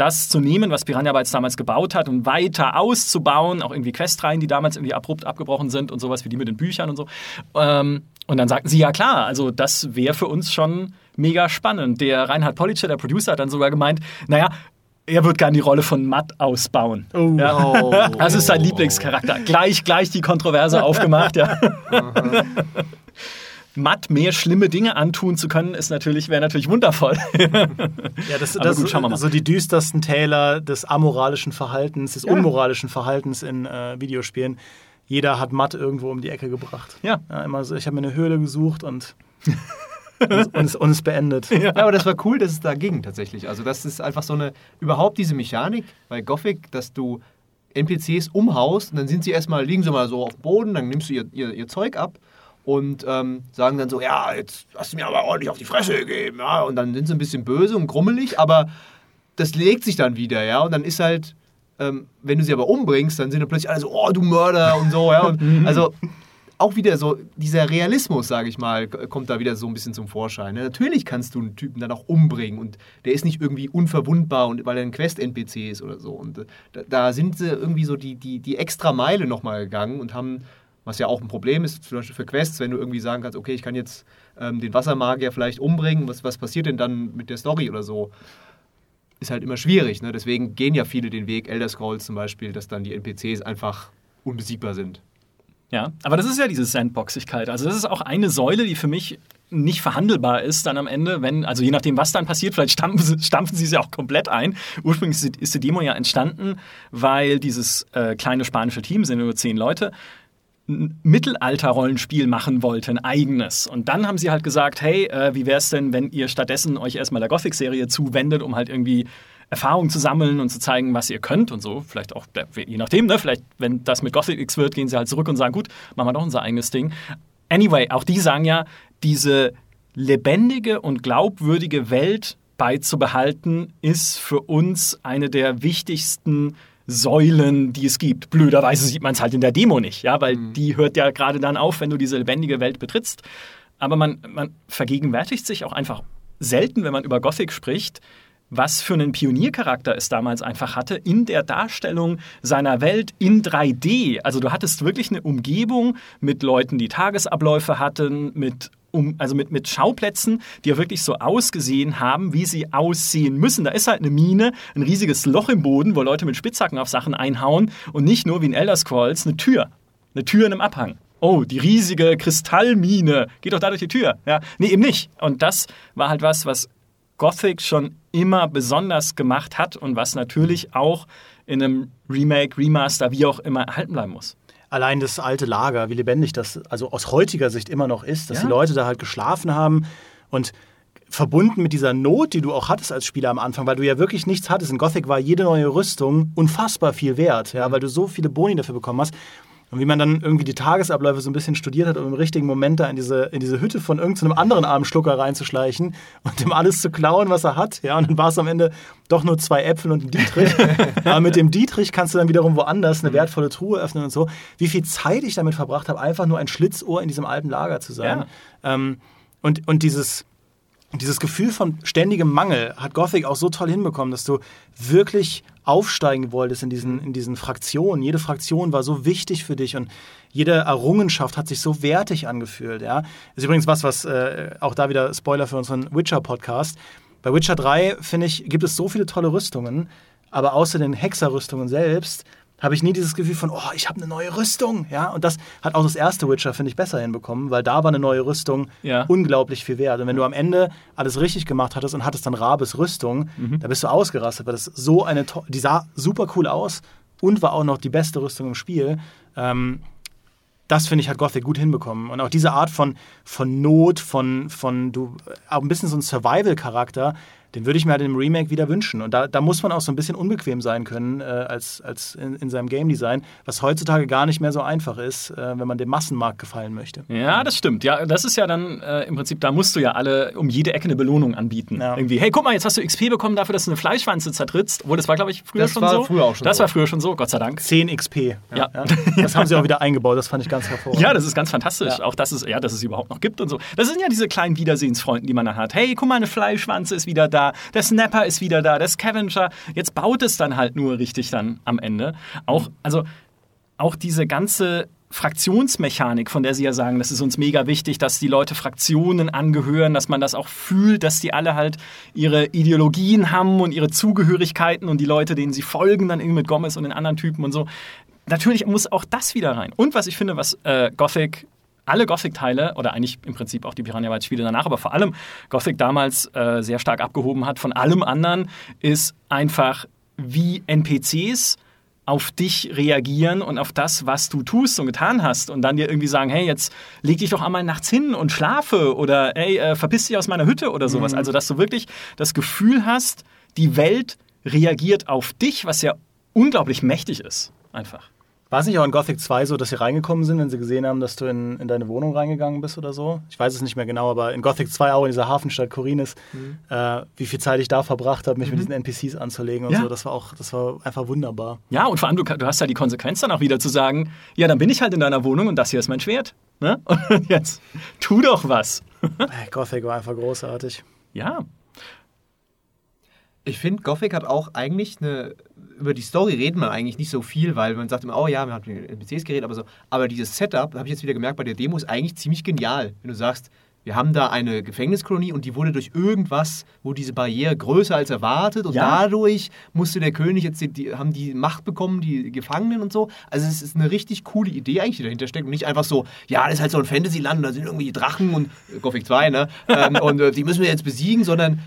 das zu nehmen, was Piranha Bytes damals gebaut hat und weiter auszubauen, auch irgendwie Questreihen, die damals irgendwie abrupt abgebrochen sind und sowas wie die mit den Büchern und so. Ähm, und dann sagten sie, ja klar, also das wäre für uns schon mega spannend. Der Reinhard Politscher, der Producer, hat dann sogar gemeint, naja, er wird gern die Rolle von Matt ausbauen. Ja. Oh. Das ist sein Lieblingscharakter. Gleich, gleich die Kontroverse aufgemacht, ja. Matt mehr schlimme Dinge antun zu können, ist natürlich, wäre natürlich wundervoll. Ja, das, das gut, schauen wir mal. so die düstersten Täler des amoralischen Verhaltens, des unmoralischen Verhaltens in äh, Videospielen. Jeder hat Matt irgendwo um die Ecke gebracht. Ja. immer so, ich habe mir eine Höhle gesucht und, und, es- und, es, und es beendet. Ja, aber das war cool, dass es da ging tatsächlich. Also das ist einfach so eine, überhaupt diese Mechanik bei Gothic, dass du NPCs umhaust und dann sind sie erstmal, liegen sie mal so auf dem Boden, dann nimmst du ihr, ihr, ihr Zeug ab und ähm, sagen dann so, ja, jetzt hast du mir aber ordentlich auf die Fresse gegeben. Ja? Und dann sind sie ein bisschen böse und grummelig, aber das legt sich dann wieder, ja. Und dann ist halt, ähm, wenn du sie aber umbringst, dann sind dann plötzlich alle so, oh, du Mörder und so, ja. Und, also auch wieder so, dieser Realismus, sage ich mal, kommt da wieder so ein bisschen zum Vorschein. ne? Natürlich kannst du einen Typen dann auch umbringen und der ist nicht irgendwie unverwundbar und weil er ein Quest-NPC ist oder so. Und äh, da, da sind sie irgendwie so die, die, die extra Meile nochmal gegangen und haben, was ja auch ein Problem ist, zum Beispiel für Quests, wenn du irgendwie sagen kannst, okay, ich kann jetzt ähm, den Wassermagier vielleicht umbringen, was, was passiert denn dann mit der Story oder so? Ist halt immer schwierig. Ne? Deswegen gehen ja viele den Weg, Elder Scrolls zum Beispiel, dass dann die NPCs einfach unbesiegbar sind. Ja, aber das ist ja diese Sandboxigkeit. Also das ist auch eine Säule, die für mich nicht verhandelbar ist dann am Ende, wenn, also je nachdem, was dann passiert, vielleicht stampfen sie, stampfen sie sie auch komplett ein. Ursprünglich ist die- Demo ja entstanden, weil dieses äh, kleine spanische Team, sind nur zehn Leute, ein Mittelalter-Rollenspiel machen wollte, ein eigenes. Und dann haben sie halt gesagt, hey, äh, wie wäre es denn, wenn ihr stattdessen euch erstmal der Gothic-Serie zuwendet, um halt irgendwie Erfahrung zu sammeln und zu zeigen, was ihr könnt und so. Vielleicht auch, je nachdem, ne? Vielleicht, wenn das mit Gothic X wird, gehen sie halt zurück und sagen, gut, machen wir doch unser eigenes Ding. Anyway, auch die sagen ja, diese lebendige und glaubwürdige Welt beizubehalten, ist für uns eine der wichtigsten Säulen, die es gibt. Blöderweise sieht man es halt in der Demo nicht, ja, weil die hört ja gerade dann auf, wenn du diese lebendige Welt betrittst. Aber man, man vergegenwärtigt sich auch einfach selten, wenn man über Gothic spricht, was für einen Pioniercharakter es damals einfach hatte in der Darstellung seiner Welt in 3D. Also du hattest wirklich eine Umgebung mit Leuten, die Tagesabläufe hatten, mit um, also mit, mit Schauplätzen, die ja wirklich so ausgesehen haben, wie sie aussehen müssen. Da ist halt eine Mine, ein riesiges Loch im Boden, wo Leute mit Spitzhacken auf Sachen einhauen und nicht nur wie in Elder Scrolls eine Tür. Eine Tür in einem Abhang. Oh, die riesige Kristallmine. Geht doch da durch die Tür. Ja, nee, eben nicht. Und das war halt was, was Gothic schon immer besonders gemacht hat und was natürlich auch in einem Remake, Remaster, wie auch immer erhalten bleiben muss. Allein das alte Lager, wie lebendig das also aus heutiger Sicht immer noch ist, dass Ja. die Leute da halt geschlafen haben und verbunden mit dieser Not, die du auch hattest als Spieler am Anfang, weil du ja wirklich nichts hattest. In Gothic war jede neue Rüstung unfassbar viel wert, ja, weil du so viele Boni dafür bekommen hast. Und wie man dann irgendwie die Tagesabläufe so ein bisschen studiert hat, um im richtigen Moment da in diese, in diese Hütte von irgendeinem anderen armen Schlucker reinzuschleichen und dem alles zu klauen, was er hat. Ja, und dann war es am Ende doch nur zwei Äpfel und ein Dietrich. Aber mit dem Dietrich kannst du dann wiederum woanders eine wertvolle Truhe öffnen und so. Wie viel Zeit ich damit verbracht habe, einfach nur ein Schlitzohr in diesem alten Lager zu sein. Ähm, und, und dieses, dieses Gefühl von ständigem Mangel hat Gothic auch so toll hinbekommen, dass du wirklich aufsteigen wolltest in diesen, in diesen Fraktionen. Jede Fraktion war so wichtig für dich und jede Errungenschaft hat sich so wertig angefühlt. Ja? Ist übrigens was, was äh, auch da wieder Spoiler für unseren Witcher-Podcast. Bei Witcher 3, finde ich, gibt es so viele tolle Rüstungen. aber außer den Hexerrüstungen selbst habe ich nie dieses Gefühl von, oh, ich habe eine neue Rüstung. Ja, und das hat auch das erste Witcher, finde ich, besser hinbekommen, weil da war eine neue Rüstung Ja. unglaublich viel wert. Und wenn du am Ende alles richtig gemacht hattest und hattest dann Rabes Rüstung, da bist du ausgerastet, weil das so eine, die sah super cool aus und war auch noch die beste Rüstung im Spiel. Ähm, das finde ich hat Gothic gut hinbekommen. Und auch diese Art von, von Not, von, von du, auch ein bisschen so ein Survival-Charakter, den würde ich mir halt im Remake wieder wünschen. Und da, da muss man auch so ein bisschen unbequem sein können äh, als, als in, in seinem Game Design, was heutzutage gar nicht mehr so einfach ist, äh, wenn man dem Massenmarkt gefallen möchte. Ja, das stimmt. Ja, das ist ja dann äh, im Prinzip, da musst du ja alle um jede Ecke eine Belohnung anbieten. Ja. Irgendwie, hey, guck mal, jetzt hast du XP bekommen dafür, dass du eine Fleischwanze zertrittst. Obwohl, das war, glaube ich, früher Das schon war so. früher auch schon das so. war früher schon so, Gott sei Dank. 10 XP. Ja. Das haben sie auch wieder eingebaut, das fand ich ganz hervorragend. Ja, das ist ganz fantastisch. Ja. Auch, dass es, ja, dass es überhaupt noch gibt und so. Das sind ja diese kleinen Wiedersehensfreunden, die man dann hat. Hey, guck mal, eine Fleischwanze ist wieder da, der Snapper ist wieder da, der Scavenger. Jetzt baut es dann halt nur richtig dann am Ende. Auch, also, auch diese ganze Fraktionsmechanik, von der Sie ja sagen, das ist uns mega wichtig, dass die Leute Fraktionen angehören, dass man das auch fühlt, dass die alle halt ihre Ideologien haben und ihre Zugehörigkeiten und die Leute, denen sie folgen, dann irgendwie mit Gomez und den anderen Typen und so. Natürlich muss auch das wieder rein. Und was ich finde, was äh, Gothic alle Gothic-Teile, oder eigentlich im Prinzip auch die Piranha Bytes-Spiele danach, aber vor allem Gothic damals äh, sehr stark abgehoben hat von allem anderen, ist einfach, wie NPCs auf dich reagieren und auf das, was du tust und getan hast und dann dir irgendwie sagen, hey, jetzt leg dich doch einmal nachts hin und schlafe oder ey, äh, verpiss dich aus meiner Hütte oder sowas. Also, dass du wirklich das Gefühl hast, die Welt reagiert auf dich, was ja unglaublich mächtig ist. Einfach. War es nicht auch in Gothic 2 so, dass sie reingekommen sind, wenn sie gesehen haben, dass du in, in deine Wohnung reingegangen bist oder so? Ich weiß es nicht mehr genau, aber in Gothic 2 auch in dieser Hafenstadt Korinis, äh, wie viel Zeit ich da verbracht habe, mich mit diesen NPCs anzulegen und Ja. so, das war auch, das war einfach wunderbar. Ja, und vor allem, du, du hast ja die Konsequenz dann auch wieder zu sagen, ja, dann bin ich halt in deiner Wohnung und das hier ist mein Schwert. Ne? Und jetzt tu doch was. Gothic war einfach großartig. Ja, Ich finde, Gothic hat auch eigentlich eine. Über die Story redet man eigentlich nicht so viel, weil man sagt immer, oh ja, wir haben mit NPCs geredet, aber so. Aber dieses Setup, habe ich jetzt wieder gemerkt, bei der Demo ist eigentlich ziemlich genial. Wenn du sagst, wir haben da eine Gefängniskolonie und die wurde durch irgendwas, wo diese Barriere größer als erwartet und Ja. dadurch musste der König jetzt, die, die haben die Macht bekommen, die Gefangenen und so. Also es ist eine richtig coole Idee eigentlich, die dahinter steckt und nicht einfach so, ja, das ist halt so ein Fantasyland, da sind irgendwie Drachen und äh, Gothic 2, ne? ähm, und äh, die müssen wir jetzt besiegen, sondern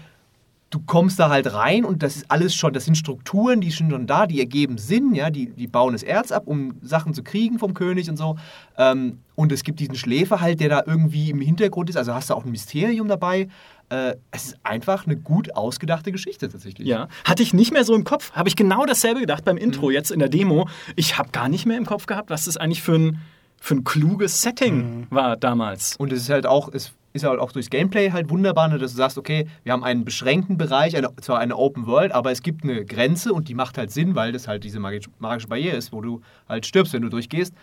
du kommst da halt rein und das ist alles schon, das sind Strukturen, die sind schon da, die ergeben Sinn, ja, die, die bauen das Erz ab, um Sachen zu kriegen vom König und so. Ähm, und es gibt diesen Schläfer halt, der da irgendwie im Hintergrund ist, also hast du auch ein Mysterium dabei. Äh, es ist einfach eine gut ausgedachte Geschichte tatsächlich. ja. Hatte ich nicht mehr so im Kopf. Habe ich genau dasselbe gedacht beim Intro, Mhm. jetzt in der Demo. Ich habe gar nicht mehr im Kopf gehabt, was das eigentlich für ein, für ein kluges Setting Mhm. war damals. Und es ist halt auch, es ist halt auch durchs Gameplay halt wunderbar, ne, dass du sagst, okay, wir haben einen beschränkten Bereich, eine, zwar eine Open World, aber es gibt eine Grenze und die macht halt Sinn, weil das halt diese magische, magische Barriere ist, wo du halt stirbst, wenn du durchgehst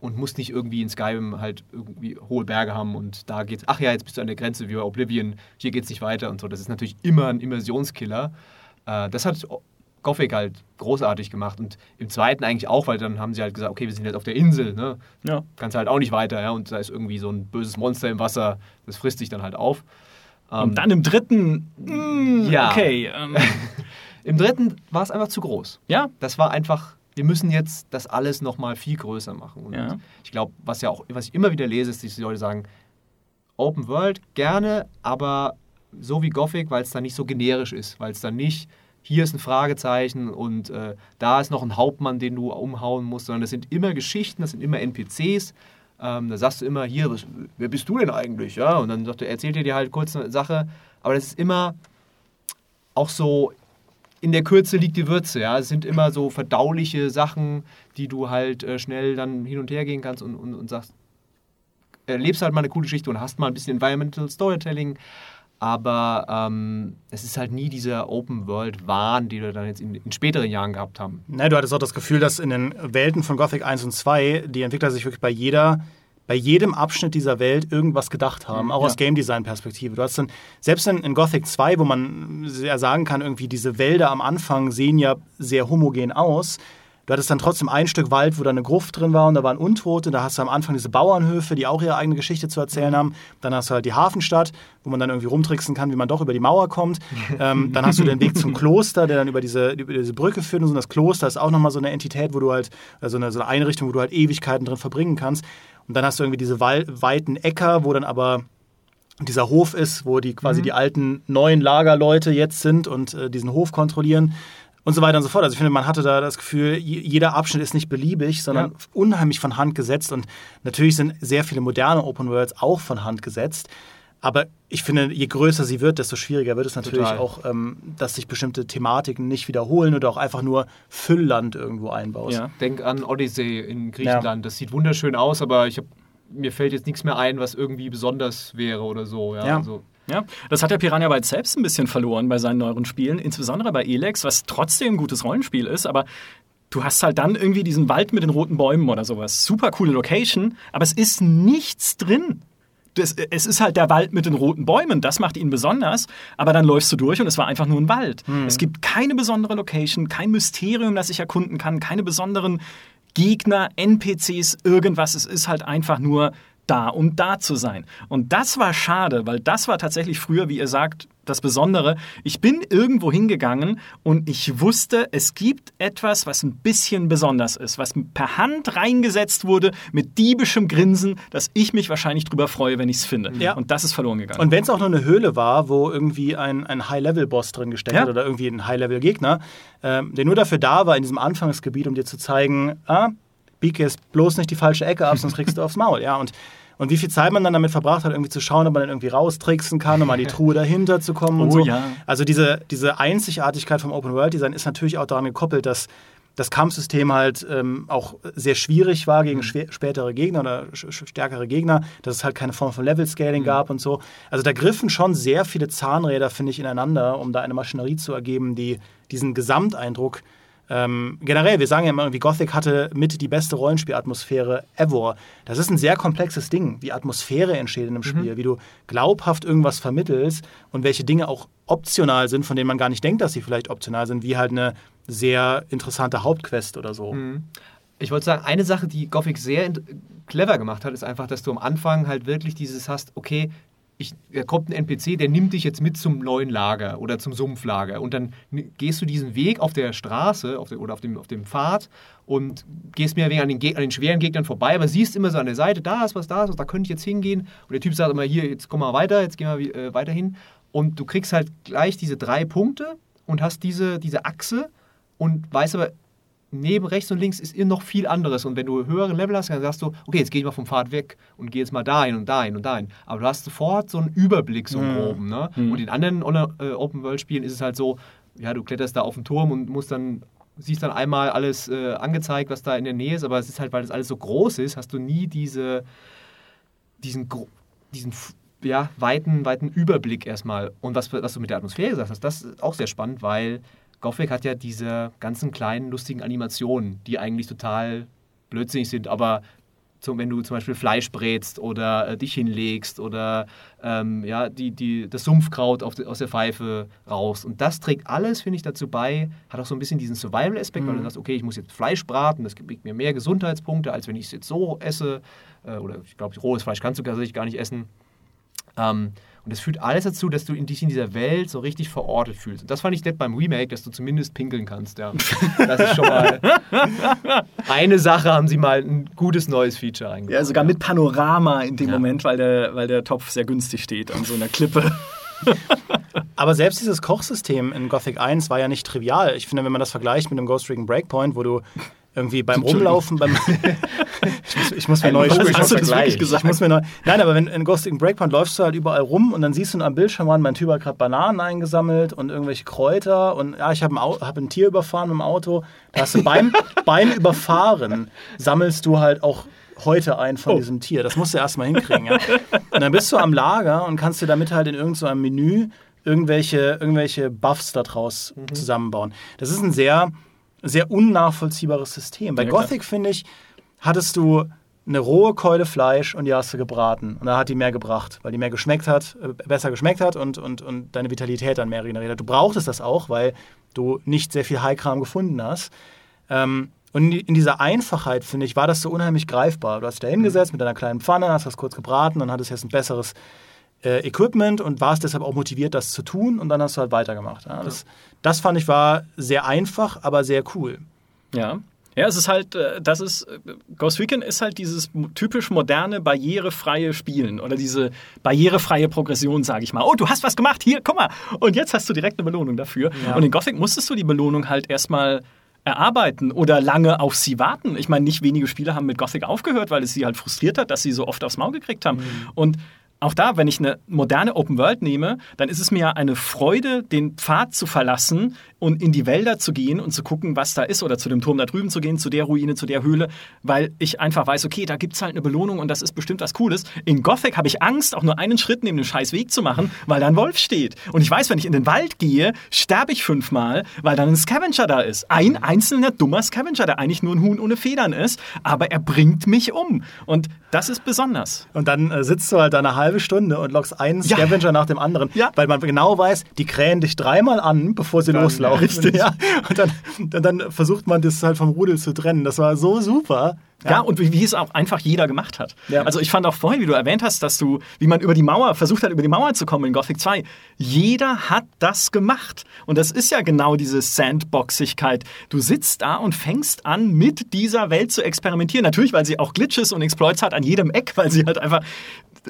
und musst nicht irgendwie in Skyrim halt irgendwie hohe Berge haben und da geht's, ach ja, jetzt bist du an der Grenze wie bei Oblivion, hier geht's nicht weiter und so. Das ist natürlich immer ein Immersionskiller. Äh, das hat Gothic halt großartig gemacht und im zweiten eigentlich auch, weil dann haben sie halt gesagt, okay, wir sind jetzt auf der Insel, ne? Ja. kannst halt auch nicht weiter, ja, und da ist irgendwie so ein böses Monster im Wasser, das frisst dich dann halt auf. Ähm, Und dann im dritten, mm, Ja. okay. Ähm, Im dritten war es einfach zu groß. ja, Das war einfach, wir müssen jetzt das alles nochmal viel größer machen. Und Ja. ich glaube, was ja auch, was ich immer wieder lese, ist, dass die Leute sagen, Open World gerne, aber so wie Gothic, weil es dann nicht so generisch ist, weil es dann nicht, hier ist ein Fragezeichen und äh, da ist noch ein Hauptmann, den du umhauen musst, sondern das sind immer Geschichten, das sind immer NPCs. Ähm, da sagst du immer, hier, was, wer bist du denn eigentlich? Ja, und dann sagt er, erzählt er dir halt kurz eine Sache, aber das ist immer auch so in der Kürze liegt die Würze, ja. Es sind immer so verdauliche Sachen, die du halt äh, schnell dann hin und her gehen kannst und, und, und sagst, erlebst halt mal eine coole Geschichte und hast mal ein bisschen Environmental Storytelling. Aber ähm, es ist halt nie dieser Open-World-Wahn, den wir dann jetzt in, in späteren Jahren gehabt haben. Ne, du hattest auch das Gefühl, dass in den Welten von Gothic 1 und 2 die Entwickler sich wirklich bei jeder bei jedem Abschnitt dieser Welt irgendwas gedacht haben, auch Ja. aus Game Design Perspektive. Du hast dann, selbst in, in Gothic 2, wo man sehr sagen kann, irgendwie diese Wälder am Anfang sehen ja sehr homogen aus, Du hattest dann trotzdem ein Stück Wald, wo da eine Gruft drin war und da waren Untote. Da hast du am Anfang diese Bauernhöfe, die auch ihre eigene Geschichte zu erzählen haben. Dann hast du halt die Hafenstadt, wo man dann irgendwie rumtricksen kann, wie man doch über die Mauer kommt. ähm, dann hast du den Weg zum Kloster, der dann über diese, über diese Brücke führt. Und so das Kloster ist auch nochmal so eine Entität, wo du halt, also eine, so eine Einrichtung, wo du halt Ewigkeiten drin verbringen kannst. Und dann hast du irgendwie diese weiten Äcker, wo dann aber dieser Hof ist, wo die quasi mhm. die alten neuen Lagerleute jetzt sind und äh, diesen Hof kontrollieren und so weiter und so fort. Also ich finde, man hatte da das Gefühl, jeder Abschnitt ist nicht beliebig, sondern ja. unheimlich von Hand gesetzt und natürlich sind sehr viele moderne Open Worlds auch von Hand gesetzt. Aber ich finde, je größer sie wird, desto schwieriger wird es natürlich Total. auch, ähm, dass sich bestimmte Thematiken nicht wiederholen oder auch einfach nur Füllland irgendwo einbaust. Ja. Denk an Odyssey in Griechenland. Ja. Das sieht wunderschön aus, aber ich habe mir fällt jetzt nichts mehr ein, was irgendwie besonders wäre oder so. Ja, ja. Also. Ja. das hat der Piranha Bytes selbst ein bisschen verloren bei seinen neueren Spielen, insbesondere bei Elex, was trotzdem ein gutes Rollenspiel ist, aber du hast halt dann irgendwie diesen Wald mit den roten Bäumen oder sowas. Super coole Location, aber es ist nichts drin. Das, es ist halt der Wald mit den roten Bäumen, das macht ihn besonders, aber dann läufst du durch und es war einfach nur ein Wald. Mhm. Es gibt keine besondere Location, kein Mysterium, das ich erkunden kann, keine besonderen Gegner, NPCs, irgendwas. Es ist halt einfach nur da, um da zu sein. Und das war schade, weil das war tatsächlich früher, wie ihr sagt, das Besondere. Ich bin irgendwo hingegangen und ich wusste, es gibt etwas, was ein bisschen besonders ist, was per Hand reingesetzt wurde mit diebischem Grinsen, dass ich mich wahrscheinlich drüber freue, wenn ich es finde. Ja. Und das ist verloren gegangen. Und wenn es auch nur eine Höhle war, wo irgendwie ein, ein High-Level-Boss drin gesteckt ja. hat oder irgendwie ein High-Level-Gegner, ähm, der nur dafür da war in diesem Anfangsgebiet, um dir zu zeigen, ah, biege jetzt bloß nicht die falsche Ecke ab, sonst kriegst du aufs Maul. Ja, und, und wie viel Zeit man dann damit verbracht hat, irgendwie zu schauen, ob man dann irgendwie raustricksen kann, um an die Truhe dahinter zu kommen und oh, so. Ja. Also diese, diese Einzigartigkeit vom Open World Design ist natürlich auch daran gekoppelt, dass das Kampfsystem halt ähm, auch sehr schwierig war gegen mhm. spätere Gegner oder stärkere Gegner, dass es halt keine Form von Level-Scaling mhm. gab und so. Also da griffen schon sehr viele Zahnräder, finde ich, ineinander, um da eine Maschinerie zu ergeben, die diesen Gesamteindruck ähm, generell, wir sagen ja immer irgendwie, Gothic hatte mit die beste Rollenspielatmosphäre ever. Das ist ein sehr komplexes Ding, wie Atmosphäre entsteht in einem mhm. Spiel, mhm. wie du glaubhaft irgendwas vermittelst und welche Dinge auch optional sind, von denen man gar nicht denkt, dass sie vielleicht optional sind, wie halt eine sehr interessante Hauptquest oder so. Mhm. Ich wollte sagen, eine Sache, die Gothic sehr clever gemacht hat, ist einfach, dass du am Anfang halt wirklich dieses hast, okay, ich, da kommt ein NPC, der nimmt dich jetzt mit zum neuen Lager oder zum Sumpflager. Und dann gehst du diesen Weg auf der Straße auf der, oder auf dem, auf dem Pfad und gehst mehr wegen an den, an den schweren Gegnern vorbei, aber siehst immer so an der Seite, da ist was, da ist was, da könnte ich jetzt hingehen. Und der Typ sagt immer, hier, jetzt komm mal weiter, jetzt gehen wir äh, weiter hin. Und du kriegst halt gleich diese drei Punkte und hast diese, diese Achse und weißt aber, neben rechts und links ist noch viel anderes. Und wenn du höhere Level hast, dann sagst du, okay, jetzt gehe ich mal vom Pfad weg und gehe jetzt mal dahin und dahin und dahin. Aber du hast sofort so einen Überblick so mhm. groben. Ne? Mhm. Und in anderen äh, Open-World-Spielen ist es halt so, ja, du kletterst da auf den Turm und musst dann siehst dann einmal alles äh, angezeigt, was da in der Nähe ist, aber es ist halt, weil das alles so groß ist, hast du nie diese, diesen, diesen ja, weiten, weiten Überblick erstmal. Und was, was du mit der Atmosphäre gesagt hast, das ist auch sehr spannend, weil Gothic hat ja diese ganzen kleinen, lustigen Animationen, die eigentlich total blödsinnig sind, aber zum, wenn du zum Beispiel Fleisch brätst oder äh, dich hinlegst oder ähm, ja, die, die, das Sumpfkraut de, aus der Pfeife raus. Und das trägt alles, finde ich, dazu bei, hat auch so ein bisschen diesen Survival-Aspekt, mhm. weil du mhm. sagst, okay, ich muss jetzt Fleisch braten, das gibt mir mehr Gesundheitspunkte, als wenn ich es jetzt so esse. Äh, oder ich glaube, rohes Fleisch kannst du tatsächlich gar nicht essen. Ähm, und das führt alles dazu, dass du dich in dieser Welt so richtig verortet fühlst. Und das fand ich nett beim Remake, dass du zumindest pinkeln kannst. Ja. Das ist schon mal eine Sache, haben sie mal ein gutes neues Feature eingebaut. Ja, sogar mit Panorama in dem ja. Moment, weil der, weil der Topf sehr günstig steht an so einer Klippe. Aber selbst dieses Kochsystem in Gothic 1 war ja nicht trivial. Ich finde, wenn man das vergleicht mit dem Ghost Recon Breakpoint, wo du irgendwie beim Rumlaufen, beim ich, muss, ich muss mir neu, hast, hast du das wirklich gesagt? Ich muss mir neu, nein, aber wenn in Ghosting Breakpoint läufst du halt überall rum und dann siehst du am Bildschirm an, mein Typ hat gerade Bananen eingesammelt und irgendwelche Kräuter und ja, ich habe ein, hab ein Tier überfahren mit dem Auto. Da hast du beim, beim Überfahren sammelst du halt auch heute ein von oh. diesem Tier. Das musst du erstmal hinkriegen. Ja? Und dann bist du am Lager und kannst dir damit halt in irgendeinem so Menü irgendwelche, irgendwelche Buffs daraus mhm. zusammenbauen. Das ist ein sehr sehr unnachvollziehbares System. Bei ja, Gothic, finde ich, hattest du eine rohe Keule Fleisch und die hast du gebraten. Und da hat die mehr gebracht, weil die mehr geschmeckt hat, äh, besser geschmeckt hat und, und, und deine Vitalität dann mehr regeneriert hat. Du brauchtest das auch, weil du nicht sehr viel Heilkram gefunden hast. Ähm, Und in, die, in dieser Einfachheit, finde ich, war das so unheimlich greifbar. Du hast dich da hingesetzt mit deiner kleinen Pfanne, hast das kurz gebraten und hattest jetzt ein besseres äh, Equipment und warst deshalb auch motiviert, das zu tun und dann hast du halt weitergemacht. Ja. Das, das fand ich war sehr einfach, aber sehr cool. Ja. Ja, es ist halt, äh, das ist, Ghost Recon ist halt dieses typisch moderne, barrierefreie Spielen oder diese barrierefreie Progression, sage ich mal. Oh, du hast was gemacht, hier, guck mal. Und jetzt hast du direkt eine Belohnung dafür. Ja. Und in Gothic musstest du die Belohnung halt erstmal erarbeiten oder lange auf sie warten. Ich meine, nicht wenige Spieler haben mit Gothic aufgehört, weil es sie halt frustriert hat, dass sie so oft aufs Maul gekriegt haben. Und auch da, wenn ich eine moderne Open World nehme, dann ist es mir ja eine Freude, den Pfad zu verlassen und in die Wälder zu gehen und zu gucken, was da ist oder zu dem Turm da drüben zu gehen, zu der Ruine, zu der Höhle, weil ich einfach weiß, okay, da gibt es halt eine Belohnung und das ist bestimmt was Cooles. In Gothic habe ich Angst, auch nur einen Schritt neben dem scheiß Weg zu machen, weil da ein Wolf steht. Und ich weiß, wenn ich in den Wald gehe, sterbe ich fünfmal, weil dann ein Scavenger da ist. Ein einzelner dummer Scavenger, der eigentlich nur ein Huhn ohne Federn ist, aber er bringt mich um. Und das ist besonders. Und dann äh, sitzt du halt da eine halbe Stunde und lockst einen Ja. Scavenger nach dem anderen, Ja. weil man genau weiß, die krähen dich dreimal an, bevor sie Dann, loslaufen. ja. Und dann, dann, dann versucht man das halt vom Rudel zu trennen. Das war so super. Ja, und wie, wie es auch einfach jeder gemacht hat. Ja. Also ich fand auch vorhin, wie du erwähnt hast, dass du, wie man über die Mauer, versucht hat, über die Mauer zu kommen in Gothic 2. Jeder hat das gemacht. Und das ist ja genau diese Sandboxigkeit. Du sitzt da und fängst an, mit dieser Welt zu experimentieren. Natürlich, weil sie auch Glitches und Exploits hat an jedem Eck, weil sie halt einfach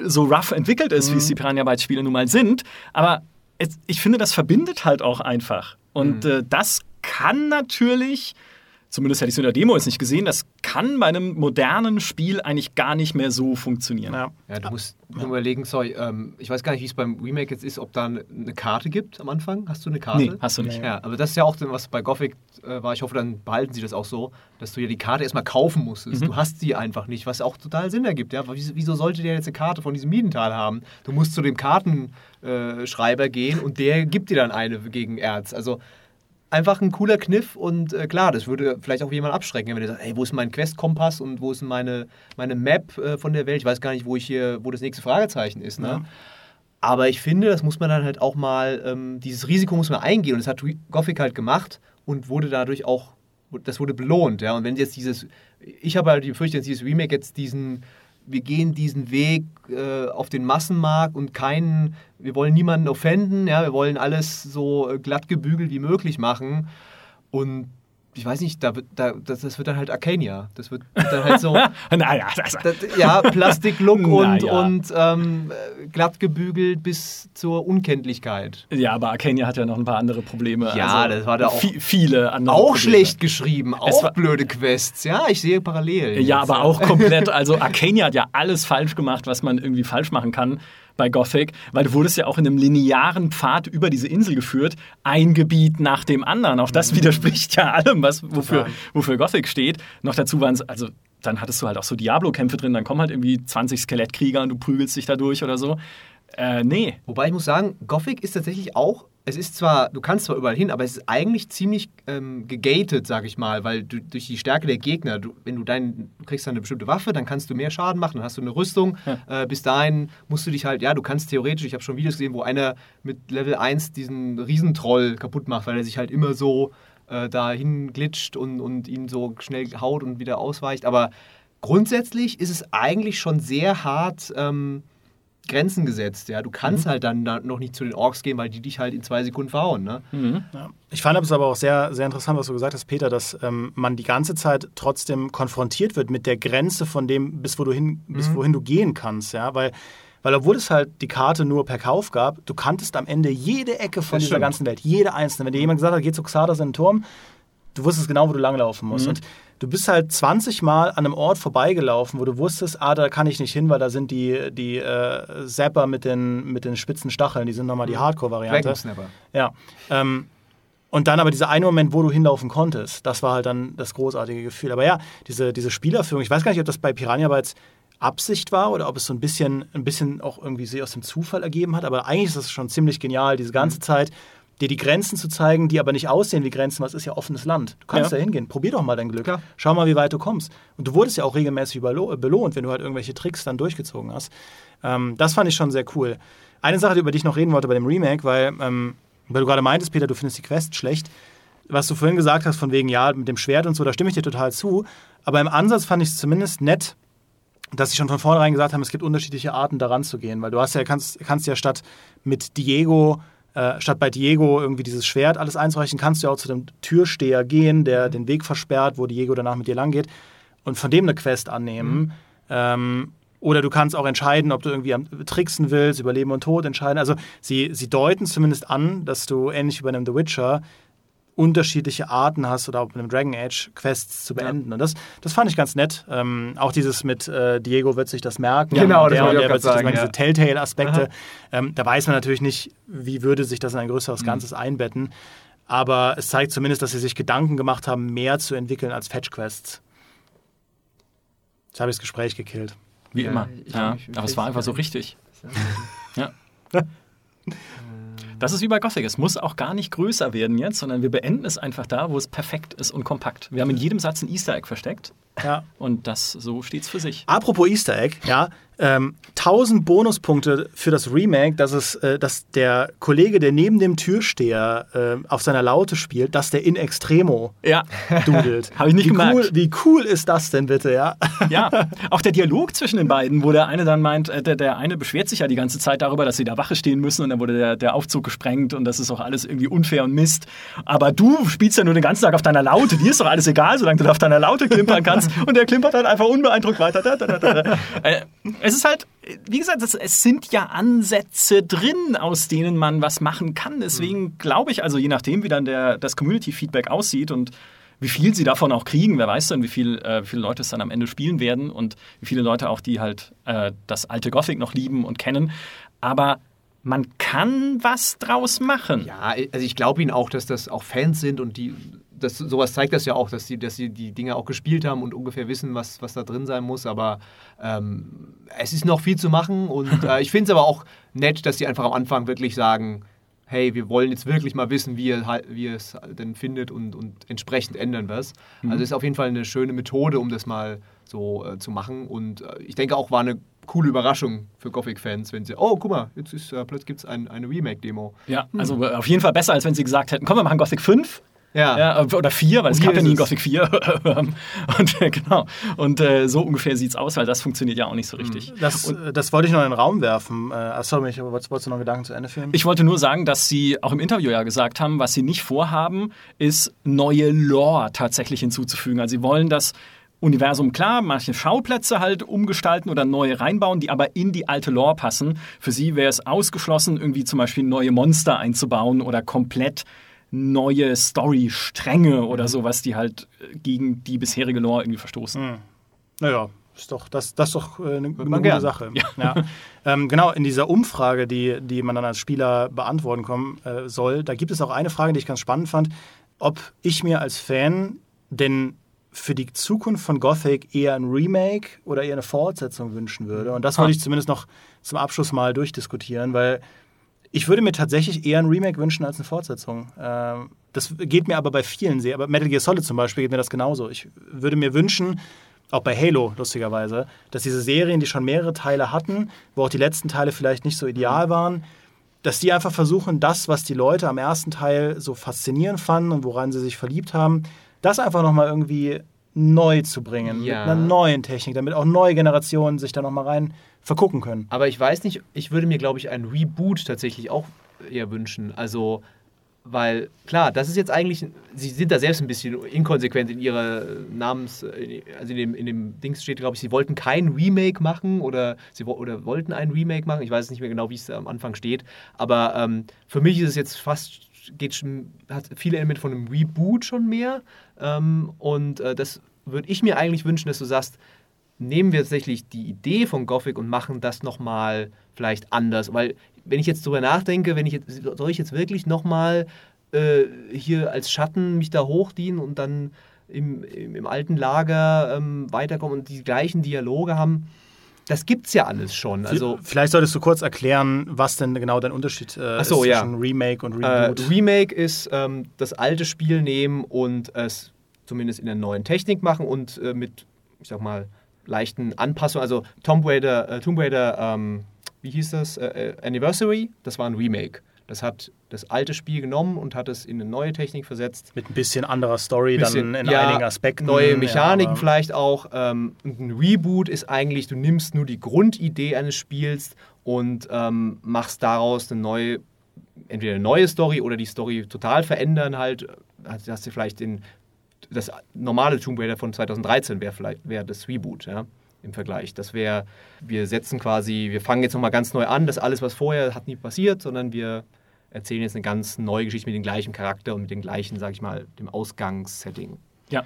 so rough entwickelt ist, wie es die Piranha Bytes Spiele nun mal sind. Aber es, ich finde, das verbindet halt auch einfach. Und äh, das kann natürlich zumindest hätte ich es in der Demo jetzt nicht gesehen, das kann bei einem modernen Spiel eigentlich gar nicht mehr so funktionieren. Ja. Ja, du musst nur überlegen, sorry, ähm, ich weiß gar nicht, wie es beim Remake jetzt ist, ob da eine Karte gibt am Anfang. Hast du eine Karte? Nee, hast du nicht. Ja, aber das ist ja auch, was bei Gothic äh, war. Ich hoffe, dann behalten sie das auch so, dass du ja die Karte erstmal kaufen musstest. Du hast die einfach nicht, was auch total Sinn ergibt. Ja? Wieso, wieso sollte der jetzt eine Karte von diesem Miedental haben? Du musst zu dem Kartenschreiber äh, Schreiber gehen und der gibt dir dann eine gegen Erz. Also einfach ein cooler Kniff und äh, klar, das würde vielleicht auch jemand abschrecken, wenn der sagt, ey, wo ist mein Quest-Kompass und wo ist meine, meine Map äh, von der Welt? Ich weiß gar nicht, wo ich hier, wo das nächste Fragezeichen ist. Ne? Ja. Aber ich finde, das muss man dann halt auch mal, ähm, dieses Risiko muss man eingehen und das hat Gothic halt gemacht und wurde dadurch auch, das wurde belohnt. Ja? Und wenn jetzt dieses, ich habe halt die Befürchtung, dass dieses Remake jetzt diesen, wir gehen diesen Weg äh, auf den Massenmarkt und keinen, wir wollen niemanden offenden, ja, wir wollen alles so äh, glatt gebügelt wie möglich machen. Und ich weiß nicht, da da, das, das wird dann halt Arcania. Das wird dann halt so, naja, das, das, ja, Plastiklook und, Naja. und ähm, äh, glatt gebügelt bis zur Unkenntlichkeit. ja, aber Arcania hat ja noch ein paar andere Probleme. Ja, das war da auch- vi- viele andere Auch Probleme. schlecht geschrieben, auch war- blöde Quests. Ja, ich sehe Parallelen. Ja, jetzt, aber auch komplett. Also Arcania hat ja alles falsch gemacht, was man irgendwie falsch machen kann bei Gothic, weil du wurdest ja auch in einem linearen Pfad über diese Insel geführt, ein Gebiet nach dem anderen. Auch das widerspricht ja allem, was, wofür, wofür Gothic steht. Noch dazu waren es, also dann hattest du halt auch so Diablo-Kämpfe drin, dann kommen halt irgendwie 20 Skelettkrieger und du prügelst dich da durch oder so. Äh, nee. Wobei ich muss sagen, Gothic ist tatsächlich auch, es ist zwar, du kannst zwar überall hin, aber es ist eigentlich ziemlich ähm, gegated, sag ich mal, weil du, durch die Stärke der Gegner, du, wenn du dein, du kriegst dann eine bestimmte Waffe, dann kannst du mehr Schaden machen, dann hast du eine Rüstung. Äh, bis dahin musst du dich halt, ja, du kannst theoretisch, ich habe schon Videos gesehen, wo einer mit Level 1 diesen Riesentroll kaputt macht, weil er sich halt immer so äh, dahin glitscht und, und ihn so schnell haut und wieder ausweicht. Aber grundsätzlich ist es eigentlich schon sehr hart. Ähm, Grenzen gesetzt. Ja, du kannst halt dann da noch nicht zu den Orks gehen, weil die dich halt in zwei Sekunden verhauen. Ne? Ja. Ich fand es aber auch sehr, sehr interessant, was du gesagt hast, Peter, dass ähm, man die ganze Zeit trotzdem konfrontiert wird mit der Grenze von dem, bis, wo du hin, bis wohin du gehen kannst. Ja? Weil, weil obwohl es halt die Karte nur per Kauf gab, du kanntest am Ende jede Ecke von Das dieser stimmt. ganzen Welt, jede einzelne. Wenn dir jemand gesagt hat, geh zu Xardas in den Turm, du wusstest genau, wo du langlaufen musst. Und du bist halt 20 Mal an einem Ort vorbeigelaufen, wo du wusstest, ah, da kann ich nicht hin, weil da sind die, die äh, Zapper mit den, mit den spitzen Stacheln, die sind nochmal die Hardcore-Variante. Dragon Snapper. Ja. Ähm, und dann aber dieser eine Moment, wo du hinlaufen konntest, das war halt dann das großartige Gefühl. Aber ja, diese, diese Spielerführung, ich weiß gar nicht, ob das bei Piranha Bytes Absicht war oder ob es so ein bisschen, ein bisschen auch irgendwie sich aus dem Zufall ergeben hat. Aber eigentlich ist das schon ziemlich genial, diese ganze Zeit dir die Grenzen zu zeigen, die aber nicht aussehen wie Grenzen, weil es ist ja offenes Land. Du kannst Ja. da hingehen, probier doch mal dein Glück. Klar. Schau mal, wie weit du kommst. Und du wurdest ja auch regelmäßig belohnt, wenn du halt irgendwelche Tricks dann durchgezogen hast. Ähm, das fand ich schon sehr cool. Eine Sache, über die ich noch reden wollte bei dem Remake, weil, ähm, weil du gerade meintest, Peter, du findest die Quest schlecht. was du vorhin gesagt hast, von wegen, ja, mit dem Schwert und so, da stimme ich dir total zu. Aber im Ansatz fand ich es zumindest nett, dass sie schon von vornherein gesagt haben, es gibt unterschiedliche Arten, daran zu gehen. Weil du hast ja, kannst, kannst ja statt mit Diego, äh, statt bei Diego irgendwie dieses Schwert alles einzureichen, kannst du ja auch zu dem Türsteher gehen, der den Weg versperrt, wo Diego danach mit dir lang geht und von dem eine Quest annehmen. Mhm. Ähm, oder du kannst auch entscheiden, ob du irgendwie am tricksen willst, über Leben und Tod entscheiden. Also sie, sie deuten zumindest an, dass du ähnlich wie bei einem The Witcher unterschiedliche Arten hast oder auch mit einem Dragon Age Quests zu beenden. Und das, das fand ich ganz nett. Ähm, auch dieses mit äh, Diego wird sich das merken. Genau, und das der wollte und der wird sich grad das merken, sagen, diese Telltale-Aspekte. Ähm, da weiß man natürlich nicht, wie würde sich das in ein Mhm. größeres Ganzes einbetten. Aber es zeigt zumindest, dass sie sich Gedanken gemacht haben, mehr zu entwickeln als Fetch-Quests. Jetzt habe ich das Gespräch gekillt. Wie Ja, immer. ja, aber es war einfach so ja. richtig. Ja. Das ist wie bei Gothic. Es muss auch gar nicht größer werden jetzt, sondern wir beenden es einfach da, wo es perfekt ist und kompakt. Wir haben in jedem Satz ein Easter Egg versteckt Ja. und das so steht es für sich. Apropos Easter Egg, ja, ähm, 1000 Bonuspunkte für das Remake, dass es, äh, dass der Kollege, der neben dem Türsteher äh, auf seiner Laute spielt, dass der in Extremo Ja. dudelt. Hab ich nicht wie gemerkt. Cool, wie cool ist das denn bitte, ja? Ja, auch der Dialog zwischen den beiden, wo der eine dann meint, äh, der, der eine beschwert sich ja die ganze Zeit darüber, dass sie da Wache stehen müssen und dann wurde der, der Aufzug gesprengt und das ist auch alles irgendwie unfair und Mist. Aber du spielst ja nur den ganzen Tag auf deiner Laute, dir ist doch alles egal, solange du da auf deiner Laute klimpern kannst und der klimpert dann einfach unbeeindruckt weiter. Da, da, da, da, da. Äh, es ist halt, wie gesagt, es, es sind ja Ansätze drin, aus denen man was machen kann. Deswegen glaube ich, also je nachdem, wie dann der, das Community-Feedback aussieht und wie viel sie davon auch kriegen, wer weiß denn, wie, viel, äh, wie viele Leute es dann am Ende spielen werden und wie viele Leute auch, die halt äh, das alte Gothic noch lieben und kennen. Aber man kann was draus machen. Ja, also ich glaube ihnen auch, dass das auch Fans sind und die, das, sowas zeigt das ja auch, dass sie, dass sie die Dinge auch gespielt haben und ungefähr wissen, was, was da drin sein muss. Aber ähm, es ist noch viel zu machen und äh, ich finde es aber auch nett, dass sie einfach am Anfang wirklich sagen, hey, wir wollen jetzt wirklich mal wissen, wie ihr, halt- wie ihr es denn findet und, und entsprechend ändern wir es. Also ist auf jeden Fall eine schöne Methode, um das mal so äh, zu machen. Und äh, ich denke auch, war eine coole Überraschung für Gothic-Fans, wenn sie, oh, guck mal, jetzt ist, äh, plötzlich gibt es ein, eine Remake-Demo. Ja, also äh, auf jeden Fall besser, als wenn sie gesagt hätten, komm, wir machen Gothic 5. Ja, äh, oder 4, weil es Und gab ja nie Gothic 4. und äh, genau. Und äh, so ungefähr sieht es aus, weil das funktioniert ja auch nicht so richtig. Das, äh, das wollte ich noch in den Raum werfen. Äh, achso, ich wolltest, wolltest du noch Gedanken zu Ende führen? Ich wollte nur sagen, dass sie auch im Interview ja gesagt haben, was sie nicht vorhaben, ist neue Lore tatsächlich hinzuzufügen. Also sie wollen das Universum klar, manche Schauplätze halt umgestalten oder neue reinbauen, die aber in die alte Lore passen. Für sie wäre es ausgeschlossen, irgendwie zum Beispiel neue Monster einzubauen oder komplett neue Story-Stränge oder sowas, die halt äh, gegen die bisherige Lore irgendwie verstoßen. Naja, ist doch, das, das ist doch äh, eine, eine man gute gern. Sache. Ja. ähm, genau, in dieser Umfrage, die, die man dann als Spieler beantworten kommen, äh, soll, da gibt es auch eine Frage, die ich ganz spannend fand, ob ich mir als Fan denn für die Zukunft von Gothic eher ein Remake oder eher eine Fortsetzung wünschen würde. Und das wollte ich zumindest noch zum Abschluss mal durchdiskutieren, weil ich würde mir tatsächlich eher ein Remake wünschen als eine Fortsetzung. Ähm, das geht mir aber bei vielen sehr. Aber Metal Gear Solid zum Beispiel geht mir das genauso. Ich würde mir wünschen, auch bei Halo lustigerweise, dass diese Serien, die schon mehrere Teile hatten, wo auch die letzten Teile vielleicht nicht so ideal waren, dass die einfach versuchen, das, was die Leute am ersten Teil so faszinierend fanden und woran sie sich verliebt haben, das einfach nochmal irgendwie neu zu bringen. Ja. Mit einer neuen Technik, damit auch neue Generationen sich da nochmal rein vergucken können. Aber ich weiß nicht, ich würde mir, glaube ich, ein Reboot tatsächlich auch eher wünschen. Also, weil, klar, das ist jetzt eigentlich, sie sind da selbst ein bisschen inkonsequent in ihrer Namens, also in dem, in dem Dings steht, glaube ich, sie wollten kein Remake machen oder sie oder wollten ein Remake machen. Ich weiß nicht mehr genau, wie es am Anfang steht. Aber ähm, für mich ist es jetzt fast, geht schon, hat viele Elemente von einem Reboot schon mehr. Ähm, und äh, das würde ich mir eigentlich wünschen, dass du sagst, nehmen wir tatsächlich die Idee von Gothic und machen das nochmal vielleicht anders. Weil, wenn ich jetzt drüber nachdenke, wenn ich jetzt, soll ich jetzt wirklich nochmal äh, hier als Schatten mich da hochdienen und dann im, im, im alten Lager ähm, weiterkommen und die gleichen Dialoge haben? Das gibt's ja alles schon. Also, Vielleicht solltest du kurz erklären, was denn genau dein Unterschied äh, so, ist ja. zwischen Remake und Äh, Reboot. Remake ist ähm, das alte Spiel nehmen und es zumindest in der neuen Technik machen und äh, mit, ich sag mal, leichten Anpassungen. Also Tomb Raider, äh, Tomb Raider ähm, wie hieß das? Äh, äh, Anniversary, das war ein Remake. Das hat das alte Spiel genommen und hat es in eine neue Technik versetzt. Mit ein bisschen anderer Story Bisschen, dann in ja, einigen Aspekten. Neue Mechaniken Ja, vielleicht auch. Ähm, ein Reboot ist eigentlich, du nimmst nur die Grundidee eines Spiels und ähm, machst daraus eine neue, entweder eine neue Story oder die Story total verändern halt. Hast, hast du vielleicht den, das normale Tomb Raider von 2013 wäre vielleicht wäre das Reboot, ja, im Vergleich. Das wäre, wir setzen quasi, wir fangen jetzt nochmal ganz neu an, das alles, was vorher hat nie passiert, sondern wir erzählen jetzt eine ganz neue Geschichte mit dem gleichen Charakter und mit dem gleichen, sag ich mal, dem Ausgangssetting. Ja.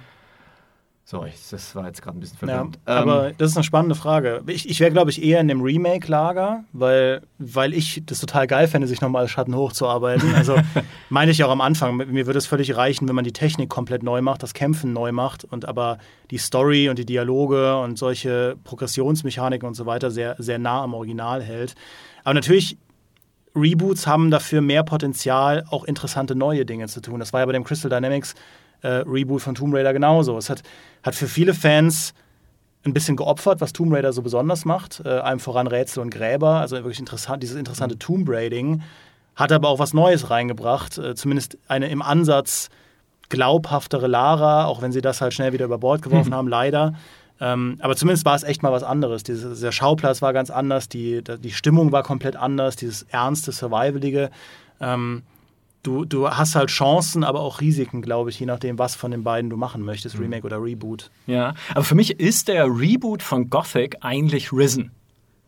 So, ich, das war jetzt gerade ein bisschen Ja, verwirrend. aber das ist eine spannende Frage. Ich, ich wäre, glaube ich, eher in dem Remake-Lager, weil, weil ich das total geil fände, sich nochmal Schatten hochzuarbeiten. Also meine ich auch am Anfang, mir würde es völlig reichen, wenn man die Technik komplett neu macht, das Kämpfen neu macht und aber die Story und die Dialoge und solche Progressionsmechaniken und so weiter sehr, sehr nah am Original hält. Aber natürlich Reboots haben dafür mehr Potenzial, auch interessante neue Dinge zu tun. Das war ja bei dem Crystal Dynamics äh, Reboot von Tomb Raider genauso. Es hat, hat für viele Fans ein bisschen geopfert, was Tomb Raider so besonders macht. Äh, allem voran Rätsel und Gräber, also wirklich interessant, dieses interessante Tomb Raiding. Hat aber auch was Neues reingebracht, äh, zumindest eine im Ansatz glaubhaftere Lara, auch wenn sie das halt schnell wieder über Bord geworfen haben, leider. Ähm, aber zumindest war es echt mal was anderes. Dieses, der Schauplatz war ganz anders, die, die Stimmung war komplett anders, dieses ernste, survivalige. Ähm, du, du hast halt Chancen, aber auch Risiken, glaube ich, je nachdem, was von den beiden du machen möchtest, Remake oder Reboot. Ja, aber für mich ist der Reboot von Gothic eigentlich Risen.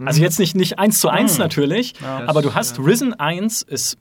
Also jetzt nicht, nicht eins zu eins Mhm. natürlich, Das- aber du hast Risen 1, es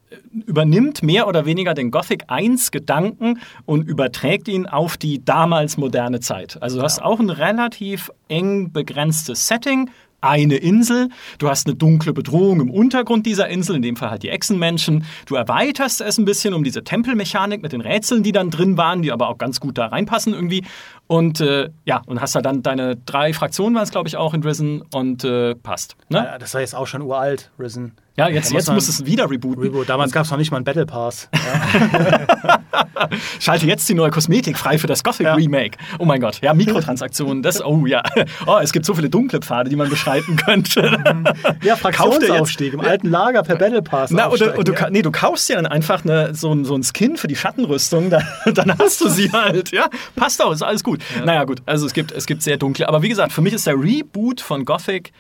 übernimmt mehr oder weniger den Gothic 1 Gedanken und überträgt ihn auf die damals moderne Zeit. Also du hast auch ein relativ eng begrenztes Setting, eine Insel, du hast eine dunkle Bedrohung im Untergrund dieser Insel, in dem Fall halt die Echsenmenschen. Du erweiterst es ein bisschen um diese Tempelmechanik mit den Rätseln, die dann drin waren, die aber auch ganz gut da reinpassen irgendwie. Und äh, ja, und hast halt dann deine drei Fraktionen, waren es glaube ich auch in Risen und äh, passt. Ne? Ja, das war jetzt auch schon uralt, Risen. Ja, jetzt, jetzt muss es wieder rebooten. Reboot. Damals gab es noch nicht mal einen Battle Pass. Ja. Schalte jetzt die neue Kosmetik frei für das Gothic Ja. Remake. Oh mein Gott, ja, Mikrotransaktionen, das, oh ja. Oh, es gibt so viele dunkle Pfade, die man beschreiten könnte. ja, Fraktionsaufstieg im alten Lager per Battle Pass. Na, oder du, ja. nee, du kaufst dir dann einfach eine, so, ein, so ein Skin für die Schattenrüstung, da, dann hast du sie halt, ja. Passt auch, ist alles gut. Naja, gut, also es gibt, es gibt sehr dunkle. Aber wie gesagt, für mich ist der Reboot von Gothic,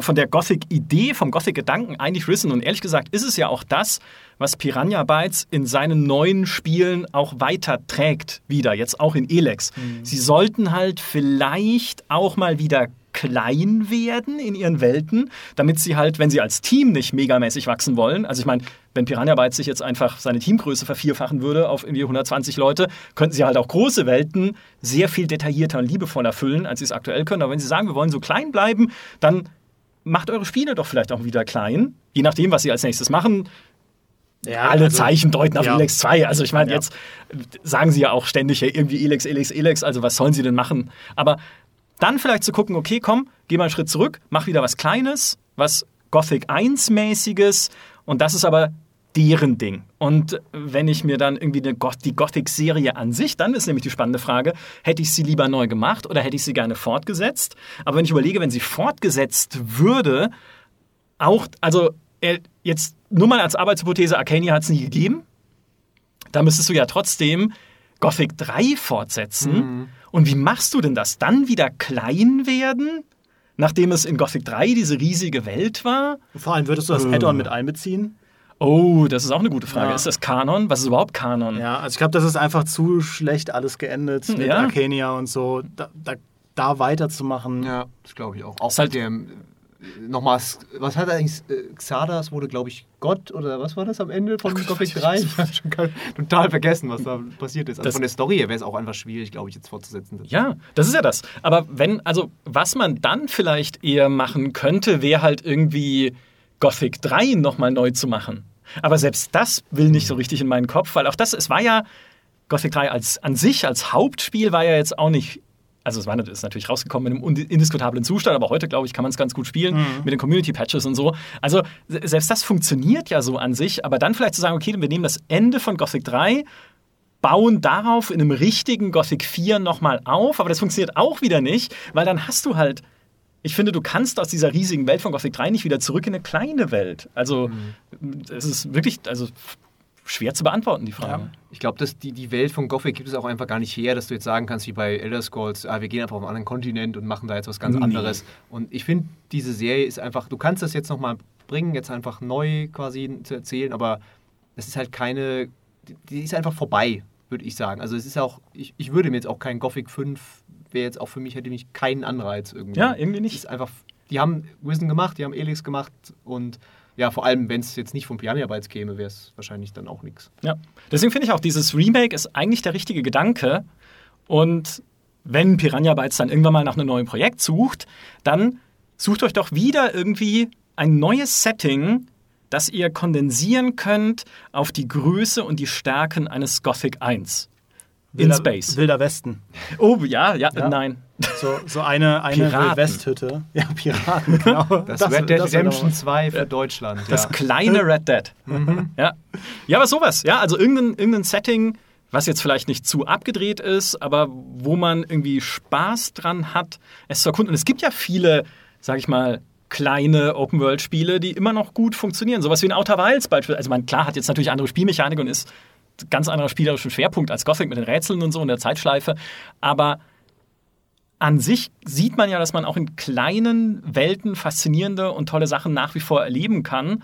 von der Gothic-Idee, vom Gothic-Gedanken eigentlich Risen. Und ehrlich gesagt ist es ja auch das, was Piranha Bytes in seinen neuen Spielen auch weiter trägt, wieder, jetzt auch in Elex. Sie sollten halt vielleicht auch mal wieder klein werden in ihren Welten, damit sie halt, wenn sie als Team nicht megamäßig wachsen wollen, also ich meine, wenn Piranha Bytes sich jetzt einfach seine Teamgröße vervierfachen würde auf irgendwie 120 Leute, könnten sie halt auch große Welten sehr viel detaillierter und liebevoller füllen, als sie es aktuell können. Aber wenn sie sagen, wir wollen so klein bleiben, dann macht eure Spiele doch vielleicht auch wieder klein, je nachdem, was sie als nächstes machen. Ja, Alle also- Zeichen deuten auf ja. Elex 2. Also ich meine, Ja. jetzt sagen sie ja auch ständig ja, irgendwie Elex, Elex, Elex, also was sollen sie denn machen? Aber dann vielleicht zu gucken, okay, komm, geh mal einen Schritt zurück, mach wieder was Kleines, was Gothic 1-mäßiges und das ist aber deren Ding. Und wenn ich mir dann irgendwie eine Goth die Gothic-Serie an sich, dann ist nämlich die spannende Frage, hätte ich sie lieber neu gemacht oder hätte ich sie gerne fortgesetzt? Aber wenn ich überlege, wenn sie fortgesetzt würde, auch, also äh, jetzt nur mal als Arbeitshypothese, Arcania hat es nie gegeben. Da müsstest du ja trotzdem Gothic 3 fortsetzen. Und wie machst du denn das? Dann wieder klein werden, nachdem es in Gothic 3 diese riesige Welt war? Vor allem würdest du das Äh. Add-on mit einbeziehen? Oh, das ist auch eine gute Frage. Ja. Ist das Kanon? Was ist überhaupt Kanon? Ja, also ich glaube, das ist einfach zu schlecht alles geendet mit Ja. Arcania und so. Da, da, da weiterzumachen. Ja, das glaube ich auch. Auch Ist halt- mit dem, äh, nochmal, was hat eigentlich, äh, Xardas wurde, glaube ich, Gott oder was war das am Ende von Gothic 3? Ich habe schon total vergessen, was da passiert ist. Also Das- von der Story her wäre es auch einfach schwierig, glaube ich, jetzt fortzusetzen. Ja, das ist ja das. Aber wenn, also, was man dann vielleicht eher machen könnte, wäre halt irgendwie Gothic 3 nochmal neu zu machen. Aber selbst das will nicht so richtig in meinen Kopf, weil auch das, es war ja, Gothic 3 als, an sich, als Hauptspiel war ja jetzt auch nicht. Also es war ist natürlich rausgekommen in einem indiskutablen Zustand, aber heute, glaube ich, kann man es ganz gut spielen mit den Community-Patches und so. Also se- selbst das funktioniert ja so an sich, aber dann vielleicht zu sagen, okay, wir nehmen das Ende von Gothic 3, bauen darauf in einem richtigen Gothic 4 nochmal auf, aber das funktioniert auch wieder nicht, weil dann hast du halt. Ich finde, du kannst aus dieser riesigen Welt von Gothic 3 nicht wieder zurück in eine kleine Welt. Also, es ist wirklich, also schwer zu beantworten, die Frage. Ja. Ich glaube, dass die, die Welt von Gothic gibt es auch einfach gar nicht her, dass du jetzt sagen kannst, wie bei Elder Scrolls, ah, wir gehen einfach auf einen anderen Kontinent und machen da jetzt was ganz Nee. anderes. Und ich finde, diese Serie ist einfach, du kannst das jetzt nochmal bringen, jetzt einfach neu quasi zu erzählen, aber es ist halt keine, die- die ist einfach vorbei, würde ich sagen. Also es ist auch, ich, ich würde mir jetzt auch kein Gothic 5, wäre jetzt auch für mich, hätte mich keinen Anreiz irgendwie. Ja, irgendwie nicht. ist einfach, die haben Risen gemacht, die haben Elix gemacht und ja, vor allem, wenn es jetzt nicht von Piranha Bytes käme, wäre es wahrscheinlich dann auch nichts. Ja. Deswegen finde ich auch, dieses Remake ist eigentlich der richtige Gedanke. Und wenn Piranha Bytes dann irgendwann mal nach einem neuen Projekt sucht, dann sucht euch doch wieder irgendwie ein neues Setting, das ihr kondensieren könnt auf die Größe und die Stärken eines Gothic 1. In Wilder- Space. Wilder Westen. Oh, ja, ja, Ja. nein. So, so eine, eine. Westhütte. Ja, Piraten, genau. Das, Red Dead das Redemption doch- 2 für Deutschland. Das ja. kleine Red Dead. Ja. ja, aber sowas. Ja, also irgendein, irgendein Setting, was jetzt vielleicht nicht zu abgedreht ist, aber wo man irgendwie Spaß dran hat, es zu erkunden. Und es gibt ja viele, sag ich mal, kleine Open-World-Spiele, die immer noch gut funktionieren. Sowas wie ein Outer Wilds beispielsweise. Also man, klar, hat jetzt natürlich andere Spielmechanik und ist ganz anderer spielerischer Schwerpunkt als Gothic mit den Rätseln und so und der Zeitschleife. Aber an sich sieht man ja, dass man auch in kleinen Welten faszinierende und tolle Sachen nach wie vor erleben kann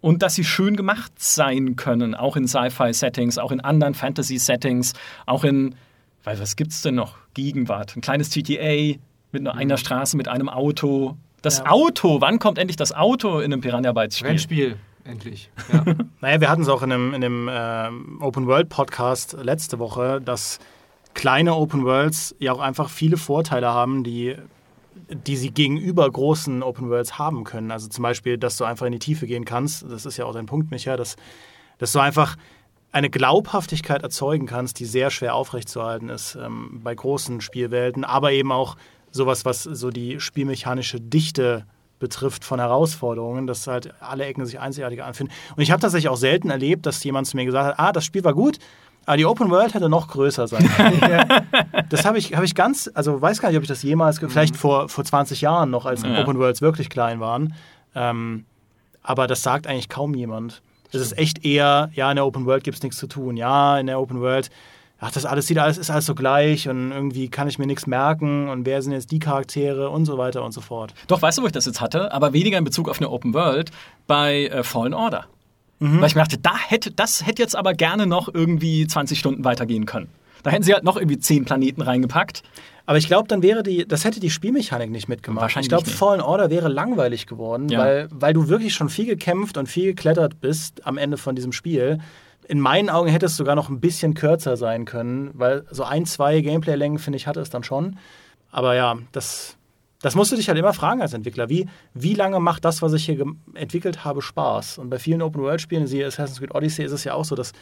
und dass sie schön gemacht sein können, auch in Sci-Fi-Settings, auch in anderen Fantasy-Settings, auch in, weil was gibt's denn noch? Gegenwart, ein kleines GTA mit nur einer Straße, mit einem Auto. Das Ja. Auto, wann kommt endlich das Auto in einem Piranha Bytes Spiel? Rennspiel, endlich. Ja. Naja, wir hatten es auch in einem, in einem ähm, Open World Podcast letzte Woche, dass kleine Open Worlds ja auch einfach viele Vorteile haben, die, die sie gegenüber großen Open Worlds haben können. Also zum Beispiel, dass du einfach in die Tiefe gehen kannst. Das ist ja auch dein Punkt, Micha, dass, dass du einfach eine Glaubhaftigkeit erzeugen kannst, die sehr schwer aufrechtzuerhalten ist ähm, bei großen Spielwelten, aber eben auch sowas, was so die spielmechanische Dichte betrifft von Herausforderungen, dass halt alle Ecken sich einzigartig anfinden. Und ich habe tatsächlich auch selten erlebt, dass jemand zu mir gesagt hat, ah, das Spiel war gut, aber die Open World hätte noch größer sein können. Das habe ich, hab ich ganz, also weiß gar nicht, ob ich das jemals, ge- vielleicht vor, vor 20 Jahren noch, als Ja. Open Worlds wirklich klein waren. Ähm, aber das sagt eigentlich kaum jemand. Es ist echt eher, ja, in der Open World gibt es nichts zu tun. Ja, in der Open World, ach, das alles sieht alles, ist alles so gleich und irgendwie kann ich mir nichts merken und wer sind jetzt die Charaktere und so weiter und so fort. Doch, weißt du, wo ich das jetzt hatte? Aber weniger in Bezug auf eine Open World bei äh, Fallen Order. Weil ich mir dachte, da hätte, das hätte jetzt aber gerne noch irgendwie 20 Stunden weitergehen können. Da hätten sie halt noch irgendwie 10 Planeten reingepackt. Aber ich glaube, dann wäre die, das hätte die Spielmechanik nicht mitgemacht. Wahrscheinlich ich glaube. Fallen Order wäre langweilig geworden, Ja. weil, weil du wirklich schon viel gekämpft und viel geklettert bist am Ende von diesem Spiel. In meinen Augen hätte es sogar noch ein bisschen kürzer sein können, weil so ein, zwei Gameplay-Längen, finde ich, hatte es dann schon. Aber ja, das, das musst du dich halt immer fragen als Entwickler. Wie, wie lange macht das, was ich hier entwickelt habe, Spaß? Und bei vielen Open-World-Spielen, siehe Assassin's Creed Odyssey, ist es ja auch so, dass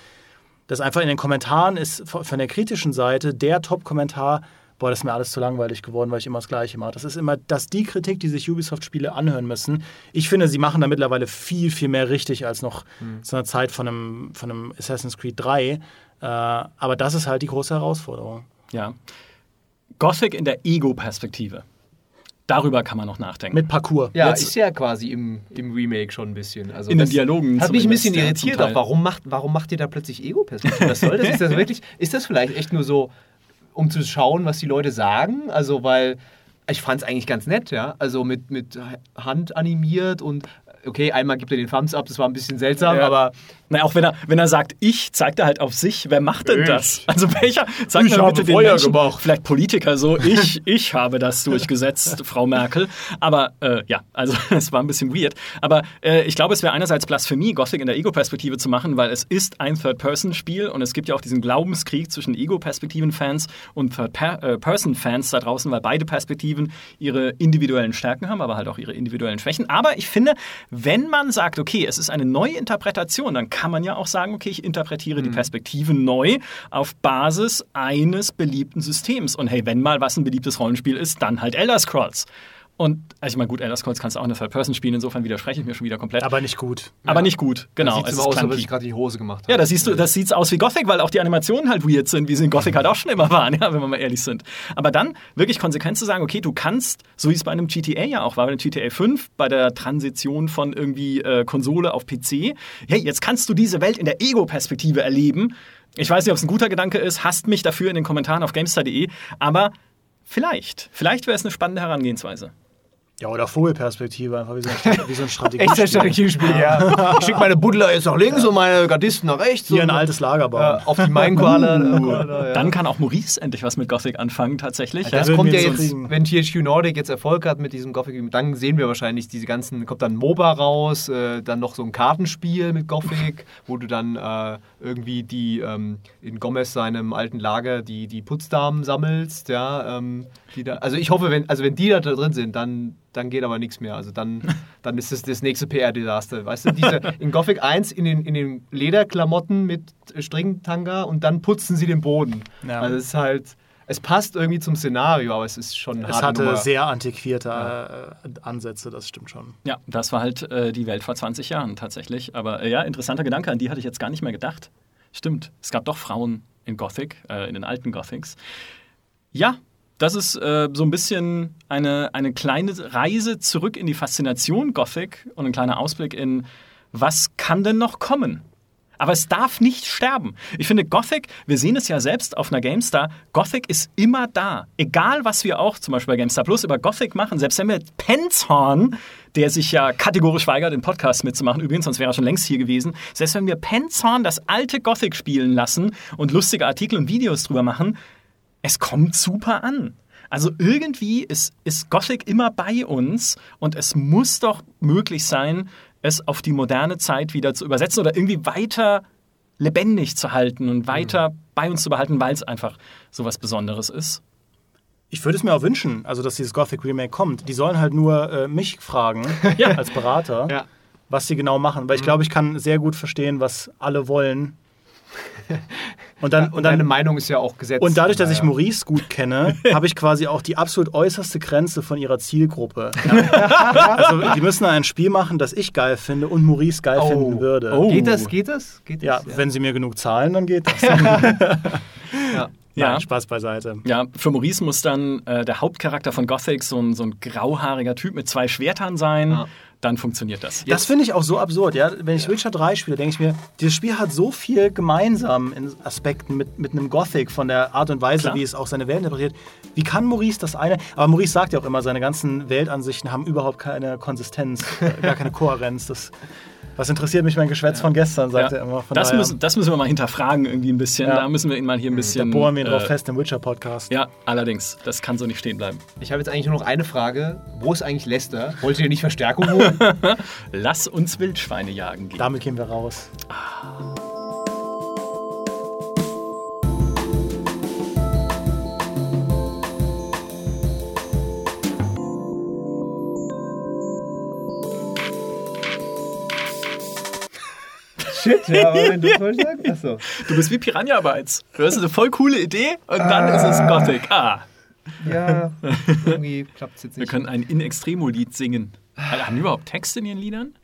dass einfach in den Kommentaren ist von der kritischen Seite der Top-Kommentar, boah, das ist mir alles zu langweilig geworden, weil ich immer das Gleiche mache. Das ist immer das die Kritik, die sich Ubisoft-Spiele anhören müssen. Ich finde, sie machen da mittlerweile viel, viel mehr richtig als noch zu einer Zeit von einem, von einem Assassin's Creed 3. Äh, aber das ist halt die große Herausforderung. Ja. Gothic in der Ego-Perspektive. Darüber kann man noch nachdenken. Mit Parcours. Ja, Jetzt- ist ja quasi im, im Remake schon ein bisschen. Also In den das Dialogen Hat mich ein bisschen irritiert auch. Warum macht, warum macht ihr da plötzlich Ego-Perspektive? Was soll das? Ist das wirklich, ist das vielleicht echt nur so, um zu schauen, was die Leute sagen? Also, weil ich fand es eigentlich ganz nett, ja. Also mit, mit Hand animiert und okay, einmal gibt er den Thumbs up, das war ein bisschen seltsam, Ja. aber Na, auch wenn er, wenn er sagt, ich, zeigt er halt auf sich. Wer macht denn Ich. das? Also welcher? Sag Ich habe bitte den Feuer Menschen, gemacht. vielleicht Politiker so, ich, ich habe das durchgesetzt, Frau Merkel. Aber äh, ja, also es war ein bisschen weird. Aber äh, ich glaube, es wäre einerseits Blasphemie, Gothic in der Ego-Perspektive zu machen, weil es ist ein Third-Person-Spiel und es gibt ja auch diesen Glaubenskrieg zwischen Ego-Perspektiven-Fans und Third-Person-Fans da draußen, weil beide Perspektiven ihre individuellen Stärken haben, aber halt auch ihre individuellen Schwächen. Aber ich finde, wenn man sagt, okay, es ist eine neue Interpretation, dann kann man ja auch sagen, okay, ich interpretiere die Perspektive neu auf Basis eines beliebten Systems. Und hey, wenn mal was ein beliebtes Rollenspiel ist, dann halt Elder Scrolls. Und, also ich meine, gut, Elder Scrolls kannst du auch in der Third Person spielen, insofern widerspreche ich mir schon wieder komplett. Aber nicht gut. Aber nicht gut, genau. Sieht es aus, als ich gerade die Hose gemacht habe. Ja, das siehst du, das sieht's aus wie Gothic, weil auch die Animationen halt weird sind, wie sie in Gothic halt auch schon immer waren, ja, wenn wir mal ehrlich sind. Aber dann wirklich konsequent zu sagen, okay, du kannst, so wie es bei einem GTA ja auch war, bei dem GTA 5, bei der Transition von irgendwie äh, Konsole auf PC, hey, jetzt kannst du diese Welt in der Ego-Perspektive erleben. Ich weiß nicht, ob es ein guter Gedanke ist, hasst mich dafür in den Kommentaren auf GameStar.de, aber vielleicht, vielleicht wäre es eine spannende Herangehensweise. Ja, oder Vogelperspektive, einfach wie so ein, wie so ein Strategie. Echtes Strategiespiel, ja. Ich schicke meine Buddler jetzt nach links und meine Gardisten nach rechts. Hier ein altes Lager äh, bauen. auf die Minekoala. ja. Dann kann auch Maurice endlich was mit Gothic anfangen, tatsächlich. Das würden kommt ja jetzt kriegen. wenn THQ Nordic jetzt Erfolg hat mit diesem Gothic, dann sehen wir wahrscheinlich diese ganzen, kommt dann MOBA raus, äh, dann noch so ein Kartenspiel mit Gothic, wo du dann äh, irgendwie die ähm, in Gomez seinem alten Lager die, die Putzdamen sammelst, ja, ähm, die da, also ich hoffe, wenn, also wenn die da drin sind, dann, dann geht aber nichts mehr. Also dann, dann ist es das nächste PR-Desaster. Weißt du, diese in Gothic 1 in den, in den Lederklamotten mit Stringtanga und dann putzen sie den Boden. Ja. Also es ist halt, es passt irgendwie zum Szenario, aber es ist schon eine Es harte hatte Nummer. sehr antiquierte äh, Ansätze, das stimmt schon. Ja, das war halt äh, die Welt vor 20 Jahren tatsächlich. Aber äh, ja, interessanter Gedanke, an die hatte ich jetzt gar nicht mehr gedacht. Stimmt, es gab doch Frauen in Gothic, äh, in den alten Gothics. Ja, das ist äh, so ein bisschen eine, eine kleine Reise zurück in die Faszination Gothic und ein kleiner Ausblick in, was kann denn noch kommen? Aber es darf nicht sterben. Ich finde, Gothic, wir sehen es ja selbst auf einer GameStar, Gothic ist immer da. Egal, was wir auch zum Beispiel bei GameStar Plus über Gothic machen, selbst wenn wir Penzhorn, der sich ja kategorisch weigert, den Podcast mitzumachen, übrigens, sonst wäre er schon längst hier gewesen, selbst wenn wir Penzhorn das alte Gothic spielen lassen und lustige Artikel und Videos drüber machen, es kommt super an. Also irgendwie ist, ist Gothic immer bei uns und es muss doch möglich sein, es auf die moderne Zeit wieder zu übersetzen oder irgendwie weiter lebendig zu halten und weiter bei uns zu behalten, weil es einfach so was Besonderes ist. Ich würde es mir auch wünschen, also dass dieses Gothic Remake kommt. Die sollen halt nur äh, mich fragen, Ja. als Berater, Ja. was sie genau machen. Weil ich glaube, ich kann sehr gut verstehen, was alle wollen. Und dann, Und und deine dann Meinung ist ja auch gesetzt. Und dadurch, dass ich. Maurice gut kenne, habe ich quasi auch die absolut äußerste Grenze von ihrer Zielgruppe. Ja. Also die müssen ein Spiel machen, das ich geil finde und Maurice geil Oh. finden würde. Oh. Geht das? Geht das? Geht Ja, das? wenn sie mir genug zahlen, dann geht das. ja. Ja. Nein, Spaß beiseite. Ja, für Maurice muss dann äh, der Hauptcharakter von Gothic so ein, so ein grauhaariger Typ mit zwei Schwertern sein. Ja. Dann funktioniert das. Das finde ich auch so absurd. Ja? Wenn ich Witcher 3 spiele, denke ich mir, dieses Spiel hat so viel gemeinsam in Aspekten mit, mit einem Gothic von der Art und Weise, Klar. wie es auch seine Welt interpretiert. Wie kann Maurice das eine? Aber Maurice sagt ja auch immer, seine ganzen Weltansichten haben überhaupt keine Konsistenz, äh, gar keine Kohärenz. Das, was interessiert mich mein Geschwätz von gestern, sagt Ja. er immer. Von Das, daher, müssen, das müssen wir mal hinterfragen irgendwie ein bisschen. Ja. Da müssen wir ihn mal hier ein da bisschen... bohren wir ihn drauf äh, fest im Witcher-Podcast. Ja, allerdings. Das kann so nicht stehen bleiben. Ich habe jetzt eigentlich nur noch eine Frage. Wo ist eigentlich Lester? Wollt ihr nicht Verstärkung holen? Lass uns Wildschweine jagen gehen. Damit gehen wir raus. Shit, ja, aber wenn du vorschlagst. Achso. Du bist wie Piranha Bytes. Du hast eine voll coole Idee und dann ist es Gothic. Ah, Ja, irgendwie klappt es jetzt wir nicht. können ein In Extremo-Lied singen. Haben die überhaupt Text in ihren Liedern?